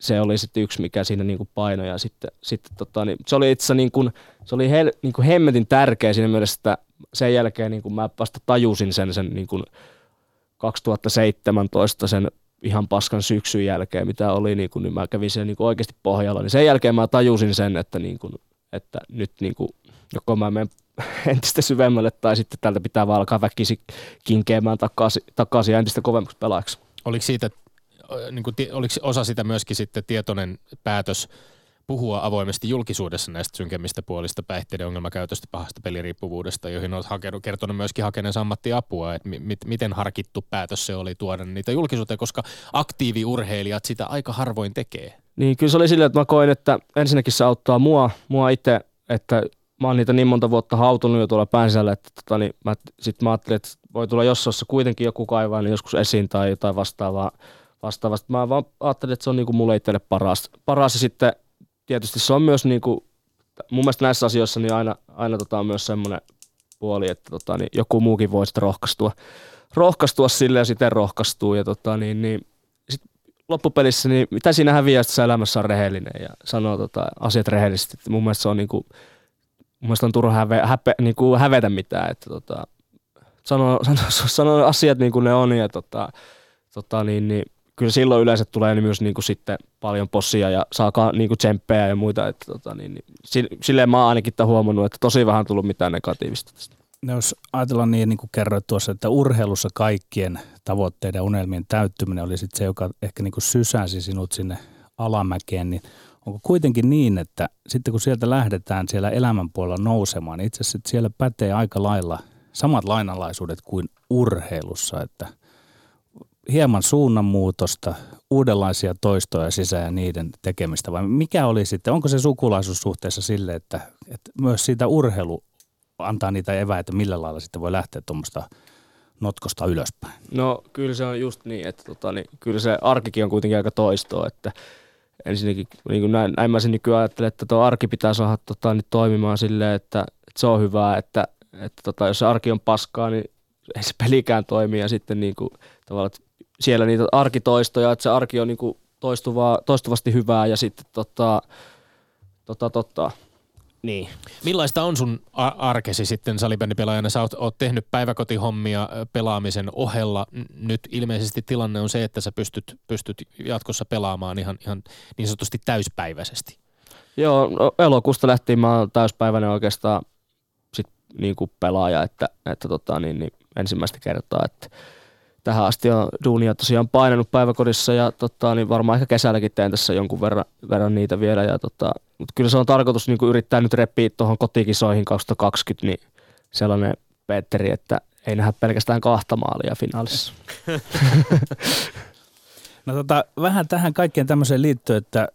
Speaker 4: se oli sitten yksi, mikä siinä niin kuin painoi. Ja sitten, sitten tota, niin se oli itse niin kuin, se oli hel, kuin hemmetin tärkeä siinä mielessä, että sen jälkeen kuin mä vasta tajusin sen, sen niin kuin 2017 sen ihan paskan syksyn jälkeen, mitä oli, niin, kuin, niin mä kävin niin kuin oikeasti pohjalla. Niin sen jälkeen mä tajusin sen, että, niin kuin, että nyt niin kuin, joko mä menen entistä syvemmälle tai sitten täältä pitää vaan alkaa väkisin kinkeämään takaisin, takaisin entistä kovemmaksi pelaajaksi.
Speaker 3: Oliko siitä, niin kuin, oliko osa sitä myöskin sitten tietoinen päätös puhua avoimesti julkisuudessa näistä synkemmistä puolista, päihteiden ongelmakäytöstä, pahasta peliriippuvuudesta, joihin olet hakenut, kertonut myöskin hakeneensa ammattiapua, että mi- miten harkittu päätös se oli tuoda niitä julkisuuteen, koska aktiiviurheilijat sitä aika harvoin tekee.
Speaker 4: Niin, kyllä se oli silleen, että mä koin, että ensinnäkin se auttaa mua, mua itse, että mä oon niitä niin monta vuotta hautunut jo tuolla pään sisällä, että tota, niin mä, sit mä ajattelin, että voi tulla jossain kuitenkin joku kaivaa niin joskus esiin tai jotain vastaavaa. Vastaavasta. Mä vaan ajattelin, että se on niin kuin mulle itselle paras. paras ja sitten tietysti se on myös niin kuin, mun mielestä näissä asioissa niin aina, aina tota on myös semmoinen puoli, että tota, niin joku muukin voi sitten rohkaistua, rohkaistua sille ja sitten rohkaistuu. Ja tota, niin, niin, sit loppupelissä, niin mitä siinä häviää, että elämässä on rehellinen ja sanoo tota, asiat rehellisesti. Mun mielestä se on niin kuin, mun mielestä on turha häve, häpe, niin kuin hävetä mitään, että tota, sanoo, sanoo, sanoo, asiat niin kuin ne on ja tota, tota, niin, niin, kyllä silloin yleensä tulee myös niin kuin sitten paljon possia ja saakaa niin kuin tsemppejä ja muita. Että, tota, niin, niin, silleen mä oon ainakin huomannut, että tosi vähän on tullut mitään negatiivista tästä.
Speaker 5: No jos ajatellaan niin, niin kuin kerroit tuossa, että urheilussa kaikkien tavoitteiden ja unelmien täyttyminen oli sitten se, joka ehkä niin kuin sysäsi sinut sinne alamäkeen, niin onko kuitenkin niin, että sitten kun sieltä lähdetään siellä elämän puolella nousemaan, niin itse asiassa siellä pätee aika lailla samat lainalaisuudet kuin urheilussa, että – hieman suunnanmuutosta, uudenlaisia toistoja sisään ja niiden tekemistä vai mikä oli sitten, onko se sukulaisuus suhteessa sille, että, että myös siitä urheilu antaa niitä eväitä, millä lailla sitten voi lähteä tuommoista notkosta ylöspäin?
Speaker 4: No kyllä se on just niin, että tota, niin, kyllä se arkikin on kuitenkin aika toistoa, että ensinnäkin niin kuin näin, näin mä sen nykyään ajattelen, että tuo arki pitää saada tota, nyt toimimaan silleen, että, että se on hyvää, että, että tota, jos se arki on paskaa, niin ei se pelikään toimi ja sitten niin kuin, tavallaan, että siellä niitä arkitoistoja, että se arki on niin kuin toistuvaa, toistuvasti hyvää ja sitten tota, tota, tota, niin.
Speaker 3: Millaista on sun arkesi sitten salibändipelaajana? Sä oot, oot tehnyt päiväkotihommia pelaamisen ohella. Nyt ilmeisesti tilanne on se, että sä pystyt, pystyt jatkossa pelaamaan ihan, ihan niin sanotusti täyspäiväisesti.
Speaker 4: Joo, no, elokuusta lähtien mä oon täyspäiväinen oikeastaan sit niin kuin pelaaja, että, että tota, niin, niin ensimmäistä kertaa, että tähän asti on duunia tosiaan painanut päiväkodissa ja tota, niin varmaan ehkä kesälläkin teen tässä jonkun verran, verran niitä vielä. Ja tota, mutta kyllä se on tarkoitus niin yrittää nyt repiä tuohon kotikisoihin 2020, niin sellainen Petteri, että ei nähdä pelkästään kahta maalia finaalissa.
Speaker 5: No tota, vähän tähän kaikkeen tämmöiseen liittyen, että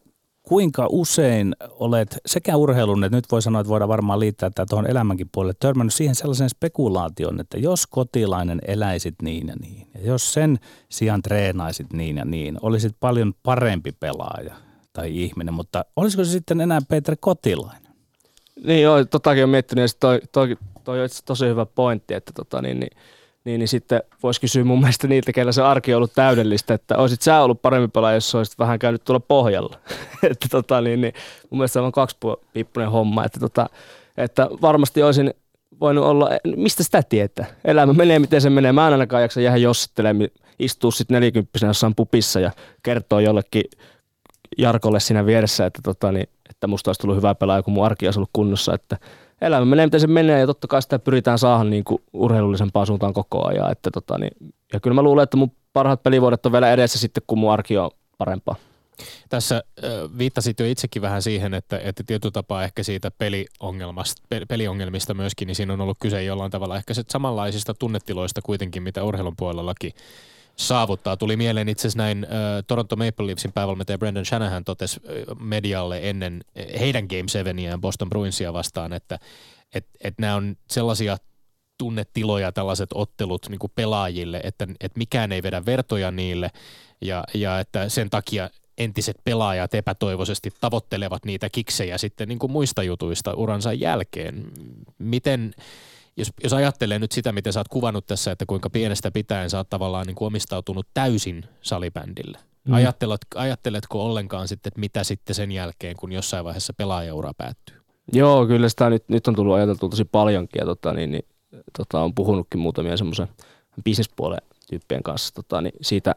Speaker 5: kuinka usein olet sekä urheilun, että nyt voi sanoa, että voidaan varmaan liittää tämä tuohon elämänkin puolelle, törmännyt siihen sellaisen spekulaation, että jos kotilainen eläisit niin ja niin, ja jos sen sijaan treenaisit niin ja niin, olisit paljon parempi pelaaja tai ihminen, mutta olisiko se sitten enää Peter Kotilainen?
Speaker 4: Niin joo, totakin on miettinyt, ja toi, toi, toi on tosi hyvä pointti, että tota, niin, niin, niin, niin sitten voisi kysyä mun mielestä niiltä, keillä se arki on ollut täydellistä, että olisit sä ollut parempi pelaaja, jos olisit vähän käynyt tuolla pohjalla. että tota, niin, niin, mun mielestä se on kaksipiippunen homma, että, tota, että varmasti olisin voinut olla, mistä sitä tietää? Elämä menee miten se menee. Mä en ainakaan jaksa jäädä jossittelemaan, istua sitten nelikymppisenä jossain pupissa ja kertoo jollekin Jarkolle siinä vieressä, että, tota, niin, että musta olisi tullut hyvä pelaaja, kun mun arki olisi ollut kunnossa. Että elämä menee miten se menee ja totta kai sitä pyritään saada niin kuin urheilullisempaan suuntaan koko ajan. Että, tota, niin, ja kyllä mä luulen, että mun parhaat pelivuodet on vielä edessä sitten, kun mun arki on parempaa.
Speaker 3: Tässä viittasit jo itsekin vähän siihen, että, että tietyllä tapaa ehkä siitä peliongelmasta, peliongelmista myöskin, niin siinä on ollut kyse jollain tavalla ehkä samanlaisista tunnetiloista kuitenkin, mitä urheilun puolellakin saavuttaa. Tuli mieleen itse asiassa näin äh, Toronto Maple Leafsin päävalmentaja Brendan Shanahan totesi medialle ennen heidän Game 7 Boston Bruinsia vastaan, että et, et nämä on sellaisia tunnetiloja, tällaiset ottelut niin kuin pelaajille, että, että mikään ei vedä vertoja niille ja, ja että sen takia entiset pelaajat epätoivoisesti tavoittelevat niitä kiksejä sitten niin kuin muista jutuista uransa jälkeen. Miten, jos, jos ajattelee nyt sitä, miten sä oot kuvannut tässä, että kuinka pienestä pitäen sä oot tavallaan niin kuin omistautunut täysin salibändille. Mm. Ajattelet, ajatteletko ollenkaan sitten, että mitä sitten sen jälkeen, kun jossain vaiheessa pelaajaura päättyy?
Speaker 4: Joo, kyllä sitä nyt, nyt on tullut ajateltua tosi paljonkin ja tota, niin, niin, tota, on puhunutkin muutamia semmoisen bisnespuolen tyyppien kanssa tota, niin siitä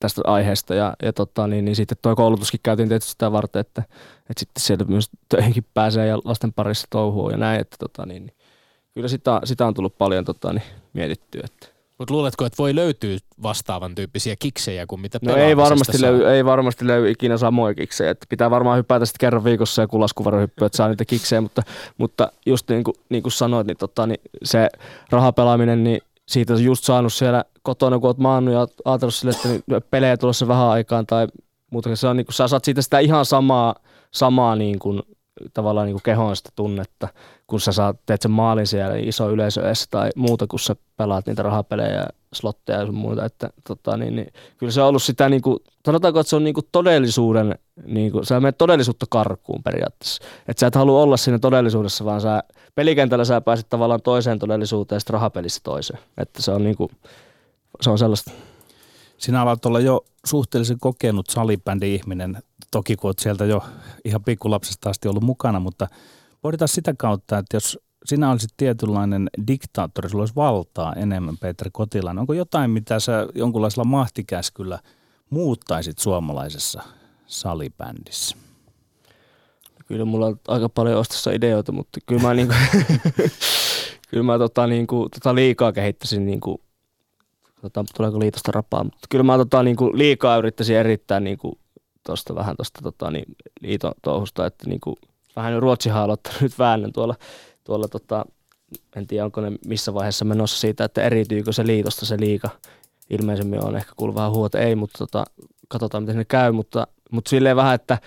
Speaker 4: tästä aiheesta ja, ja tota, niin, niin sitten tuo koulutuskin käytiin tietysti sitä varten, että, että sitten sieltä myös töihinkin pääsee ja lasten parissa touhuu ja näin, että tota, niin, niin, kyllä sitä, sitä on tullut paljon tota, niin, mietittyä. Että.
Speaker 3: Mutta luuletko, että voi löytyä vastaavan tyyppisiä kiksejä kuin mitä
Speaker 4: No ei varmasti, löy, ei varmasti löy ikinä samoja kiksejä. Että pitää varmaan hypätä sitten kerran viikossa ja kulaskuvarohyppyä, että saa niitä kiksejä, mutta, mutta just niin kuin, niin kuin sanoit, niin, tota, niin se rahapelaaminen, niin siitä on just saanut siellä kotona, kun oot maannut ja ajatellut sille, että niin pelejä tulossa vähän aikaan tai muuta. Se on, niin kuin, sä saat siitä sitä ihan samaa, samaa niin kuin, tavallaan niin kuin kehon sitä tunnetta, kun sä saat, teet sen maalin siellä iso yleisö edes tai muuta, kun sä pelaat niitä rahapelejä, slotteja ja muuta. Että, tota, niin, niin, kyllä se on ollut sitä, niin kuin, sanotaanko, että se on niin kuin todellisuuden, niin kuin, sä menet todellisuutta karkuun periaatteessa. Että sä et halua olla siinä todellisuudessa, vaan sä pelikentällä sä pääset tavallaan toiseen todellisuuteen ja sitten rahapelissä toiseen. Että se on, niin kuin, se on sellaista.
Speaker 5: Sinä alat olla jo suhteellisen kokenut salibändi-ihminen, toki kun olet sieltä jo ihan pikkulapsesta asti ollut mukana, mutta pohditaan sitä kautta, että jos sinä olisit tietynlainen diktaattori, sulla olisi valtaa enemmän, Peter Kotilainen. Onko jotain, mitä sä jonkunlaisella mahtikäskyllä muuttaisit suomalaisessa salibändissä?
Speaker 4: Kyllä mulla on aika paljon ostassa ideoita, mutta kyllä mä, niinku, kyllä mä tota, niinku, tota liikaa kehittäisin, niinku, tota, tuleeko liitosta rapaa, mutta kyllä mä tota, niinku, liikaa yrittäisin erittää niinku, tosta, vähän tuosta tota, niin, liiton touhusta, että niinku, vähän Ruotsihan on nyt väännön tuolla, tuolla tota, en tiedä onko ne missä vaiheessa menossa siitä, että eriytyykö se liitosta se liika. Ilmeisemmin on ehkä kuullut vähän huolta, ei, mutta tota, katsotaan miten ne käy, mutta, mutta silleen vähän, että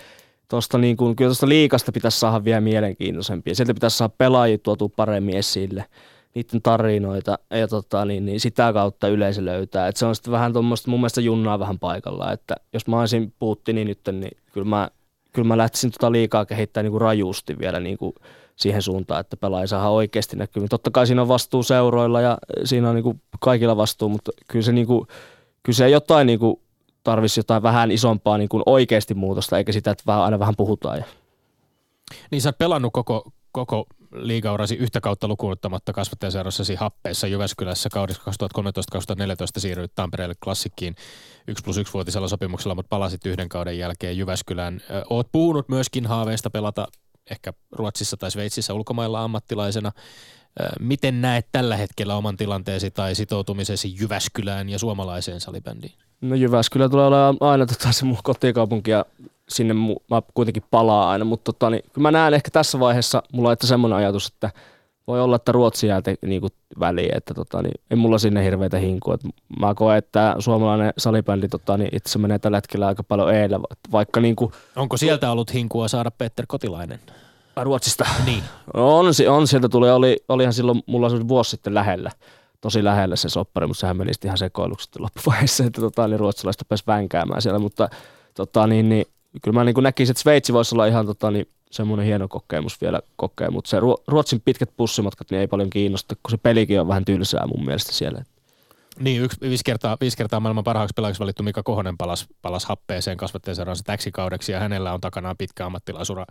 Speaker 4: tuosta niin kuin, kyllä tuosta liikasta pitäisi saada vielä mielenkiintoisempia. Sieltä pitäisi saada pelaajia tuotua paremmin esille, niiden tarinoita ja tota, niin, niin sitä kautta yleisö löytää. Et se on sitten vähän tuommoista mun mielestä junnaa vähän paikalla, että jos mä olisin niin nyt, niin kyllä mä, kyllä mä lähtisin tota liikaa kehittämään niin kuin rajusti vielä niin kuin siihen suuntaan, että pelaaja saa oikeasti näkyviin. Totta kai siinä on vastuu seuroilla ja siinä on niin kuin kaikilla vastuu, mutta kyllä se, niin kuin, kyllä se jotain niin kuin tarvisi jotain vähän isompaa niin kuin oikeasti muutosta, eikä sitä, että vähän, aina vähän puhutaan.
Speaker 3: Niin sä oot pelannut koko, koko liigaurasi yhtä kautta lukuun ottamatta kasvattajaseurassasi happeessa Jyväskylässä kaudessa 2013-2014 siirryit Tampereelle klassikkiin 1 plus 1 vuotisella sopimuksella, mutta palasit yhden kauden jälkeen Jyväskylään. Oot puhunut myöskin haaveista pelata ehkä Ruotsissa tai Sveitsissä ulkomailla ammattilaisena. Miten näet tällä hetkellä oman tilanteesi tai sitoutumisesi Jyväskylään ja suomalaiseen salibändiin?
Speaker 4: No Jyväskylä tulee olemaan aina tota, se mun kotikaupunki ja sinne mu, mä kuitenkin palaan aina, mutta tota, niin, mä näen ehkä tässä vaiheessa, mulla on että semmoinen ajatus, että voi olla, että Ruotsi jää te, niin kuin väliin, että tota, niin, ei mulla sinne hirveitä hinkua. Että mä koen, että suomalainen salibändi tota, niin itse menee tällä hetkellä aika paljon eilen, vaikka niin kuin,
Speaker 3: Onko sieltä ollut hinkua saada Petter Kotilainen?
Speaker 4: Ruotsista?
Speaker 3: Niin.
Speaker 4: On, on sieltä tuli, oli, olihan silloin, mulla oli vuosi sitten lähellä tosi lähellä se soppari, mutta sehän meni ihan sekoiluksi loppuvaiheessa, että tota, niin ruotsalaista pääsi vänkäämään siellä, mutta tota, niin, niin, kyllä mä niin näkisin, että Sveitsi voisi olla ihan tota, niin, semmoinen hieno kokemus vielä kokea, mutta se Ruotsin pitkät pussimatkat niin ei paljon kiinnosta, kun se pelikin on vähän tylsää mun mielestä siellä.
Speaker 3: Niin, yksi, viisi, kertaa, viisi kertaa maailman parhaaksi pelaajaksi valittu Mika Kohonen palas, palas happeeseen kasvatteeseensa täksi kaudeksi ja hänellä on takanaan pitkä ammattilaisura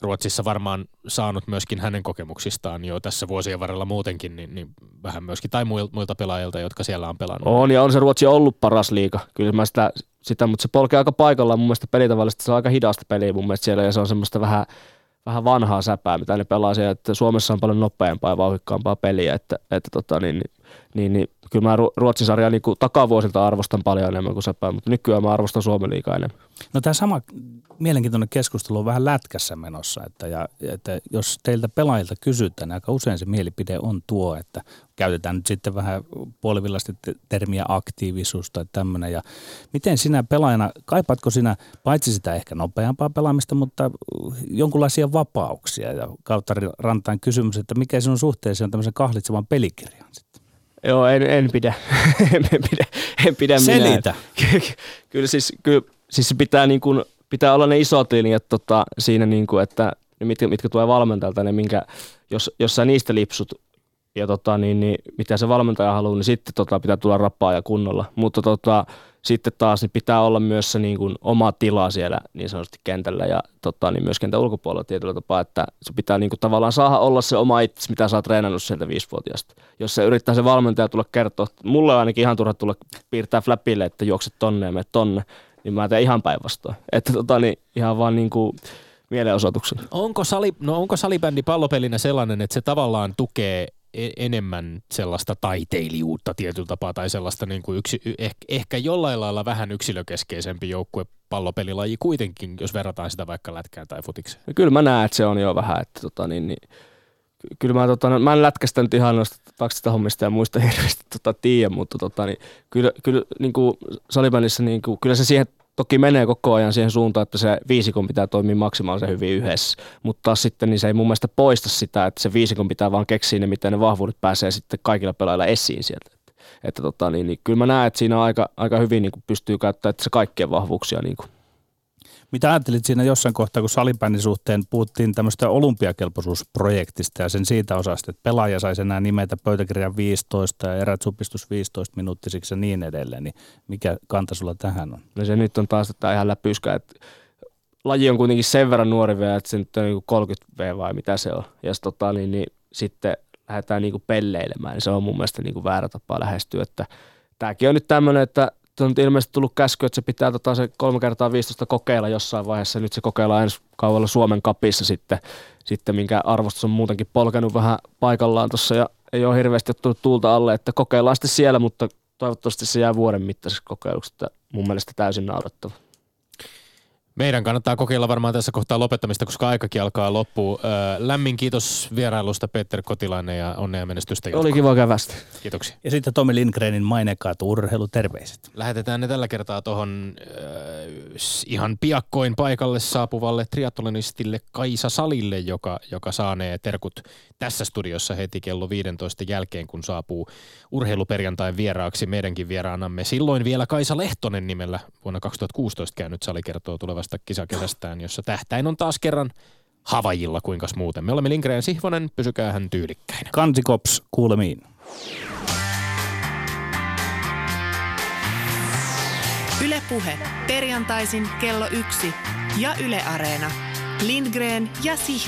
Speaker 3: Ruotsissa varmaan saanut myöskin hänen kokemuksistaan jo tässä vuosien varrella muutenkin, niin, niin vähän myöskin tai muilta pelaajilta, jotka siellä on pelannut.
Speaker 4: On ja on se Ruotsi ollut paras liiga. Kyllä mä sitä, sitä mutta se polkee aika paikallaan mun mielestä pelitavallisesti. Se on aika hidasta peliä mun mielestä siellä ja se on semmoista vähän, vähän vanhaa säpää, mitä ne pelaa siellä, että Suomessa on paljon nopeampaa ja vauhikkaampaa peliä, että, että tota, niin, niin niin, kyllä mä Ruotsin sarjaa niin kuin takavuosilta arvostan paljon enemmän kuin Sepää, mutta nykyään mä arvostan Suomen liikaa enemmän.
Speaker 5: No tämä sama mielenkiintoinen keskustelu on vähän lätkässä menossa, että, ja, että jos teiltä pelaajilta kysytään, niin aika usein se mielipide on tuo, että käytetään nyt sitten vähän puolivillasti termiä aktiivisuus tai tämmöinen. Ja miten sinä pelaajana, kaipaatko sinä paitsi sitä ehkä nopeampaa pelaamista, mutta jonkinlaisia vapauksia ja kautta rantaan kysymys, että mikä sinun suhteesi on tämmöisen kahlitsevan pelikirjan sitten?
Speaker 4: Joo, en, en pidä. en, pidä. En pidä
Speaker 5: Selitä.
Speaker 4: kyllä siis, kyllä, siis pitää, niin kuin, pitää olla ne isot linjat tota, siinä, niin kuin, että mitkä, mitkä tulee valmentajalta, ne minkä, jos, jos sä niistä lipsut ja tota, niin, niin, mitä se valmentaja haluaa, niin sitten tota, pitää tulla rappaa ja kunnolla. Mutta tota, sitten taas niin pitää olla myös se niin kuin, oma tila siellä niin sanotusti kentällä ja tota, niin myös kentän ulkopuolella tietyllä tapaa, että se pitää niin kuin, tavallaan saada olla se oma itse, mitä sä oot treenannut sieltä viisivuotiaasta. Jos se yrittää se valmentaja tulla kertoa, mulle on ainakin ihan turha tulla piirtää flappille, että juokset tonne ja menet tonne, niin mä teen ihan päinvastoin. Että tota, niin, ihan vaan niin kuin.
Speaker 3: Onko, sali, no onko salibändi pallopelinä sellainen, että se tavallaan tukee enemmän sellaista taiteilijuutta tietyllä tapaa tai sellaista niin kuin yksi, ehkä, ehkä jollain lailla vähän yksilökeskeisempi joukkue pallopelilaji kuitenkin, jos verrataan sitä vaikka lätkään tai futikseen.
Speaker 4: No kyllä mä näen, että se on jo vähän, että tota, niin, niin, kyllä mä, tota, no, mä en lätkästä nyt ihan noista taksista hommista ja muista hirveästi tota, tiedä, mutta tota, niin, kyllä, kyllä niin kuin salibändissä, niin kuin, kyllä se siihen toki menee koko ajan siihen suuntaan, että se viisikon pitää toimia maksimaalisen hyvin yhdessä, mutta taas sitten niin se ei mun mielestä poista sitä, että se viisikon pitää vaan keksiä ne, miten ne vahvuudet pääsee sitten kaikilla pelaajilla esiin sieltä. Että, että tota, niin, niin, kyllä mä näen, että siinä aika, aika hyvin niin pystyy käyttämään se kaikkien vahvuuksia niin kuin
Speaker 5: mitä ajattelit siinä jossain kohtaa, kun salibändin suhteen puhuttiin tämmöistä olympiakelpoisuusprojektista ja sen siitä osasta, että pelaaja saisi enää nimetä pöytäkirjan 15 ja erät supistus 15 minuuttisiksi ja niin edelleen, niin mikä kanta sulla tähän on?
Speaker 4: No se nyt on taas että ihan läpyskä, että laji on kuitenkin sen verran nuori vielä, että se nyt on niin 30 V vai mitä se on. Ja tota, niin, niin, sitten lähdetään niin pelleilemään, niin se on mun mielestä niin väärä tapa lähestyä. Että tämäkin on nyt tämmöinen, että on ilmeisesti tullut käsky, että se pitää tota se kolme kertaa 15 kokeilla jossain vaiheessa. Nyt se kokeillaan ensi kaudella Suomen kapissa sitten, sitten, minkä arvostus on muutenkin polkenut vähän paikallaan tuossa ja ei ole hirveästi tullut tuulta alle, että kokeillaan sitten siellä, mutta toivottavasti se jää vuoden mittaiseksi kokeiluksi, mun mielestä täysin naurettava.
Speaker 3: Meidän kannattaa kokeilla varmaan tässä kohtaa lopettamista, koska aikakin alkaa loppua. Lämmin kiitos vierailusta Peter Kotilainen ja onnea ja menestystä
Speaker 4: jatkoon. Oli kiva kävästä.
Speaker 3: Kiitoksia.
Speaker 5: Ja sitten Tomi Lindgrenin mainekaat urheiluterveiset.
Speaker 3: Lähetetään ne tällä kertaa tuohon äh, ihan piakkoin paikalle saapuvalle triathlonistille Kaisa Salille, joka, joka saanee terkut tässä studiossa heti kello 15 jälkeen, kun saapuu urheiluperjantain vieraaksi meidänkin vieraanamme. Silloin vielä Kaisa Lehtonen nimellä vuonna 2016 käynyt Sali kertoo tulevasta kisakesästään, jossa tähtäin on taas kerran Havajilla, kuinkas muuten. Me olemme Lindgren Sihvonen, pysykää hän tyylikkäin.
Speaker 5: Kansikops kuulemiin.
Speaker 1: Ylepuhe perjantaisin kello yksi ja Yle Areena. Lindgren ja Sihvonen.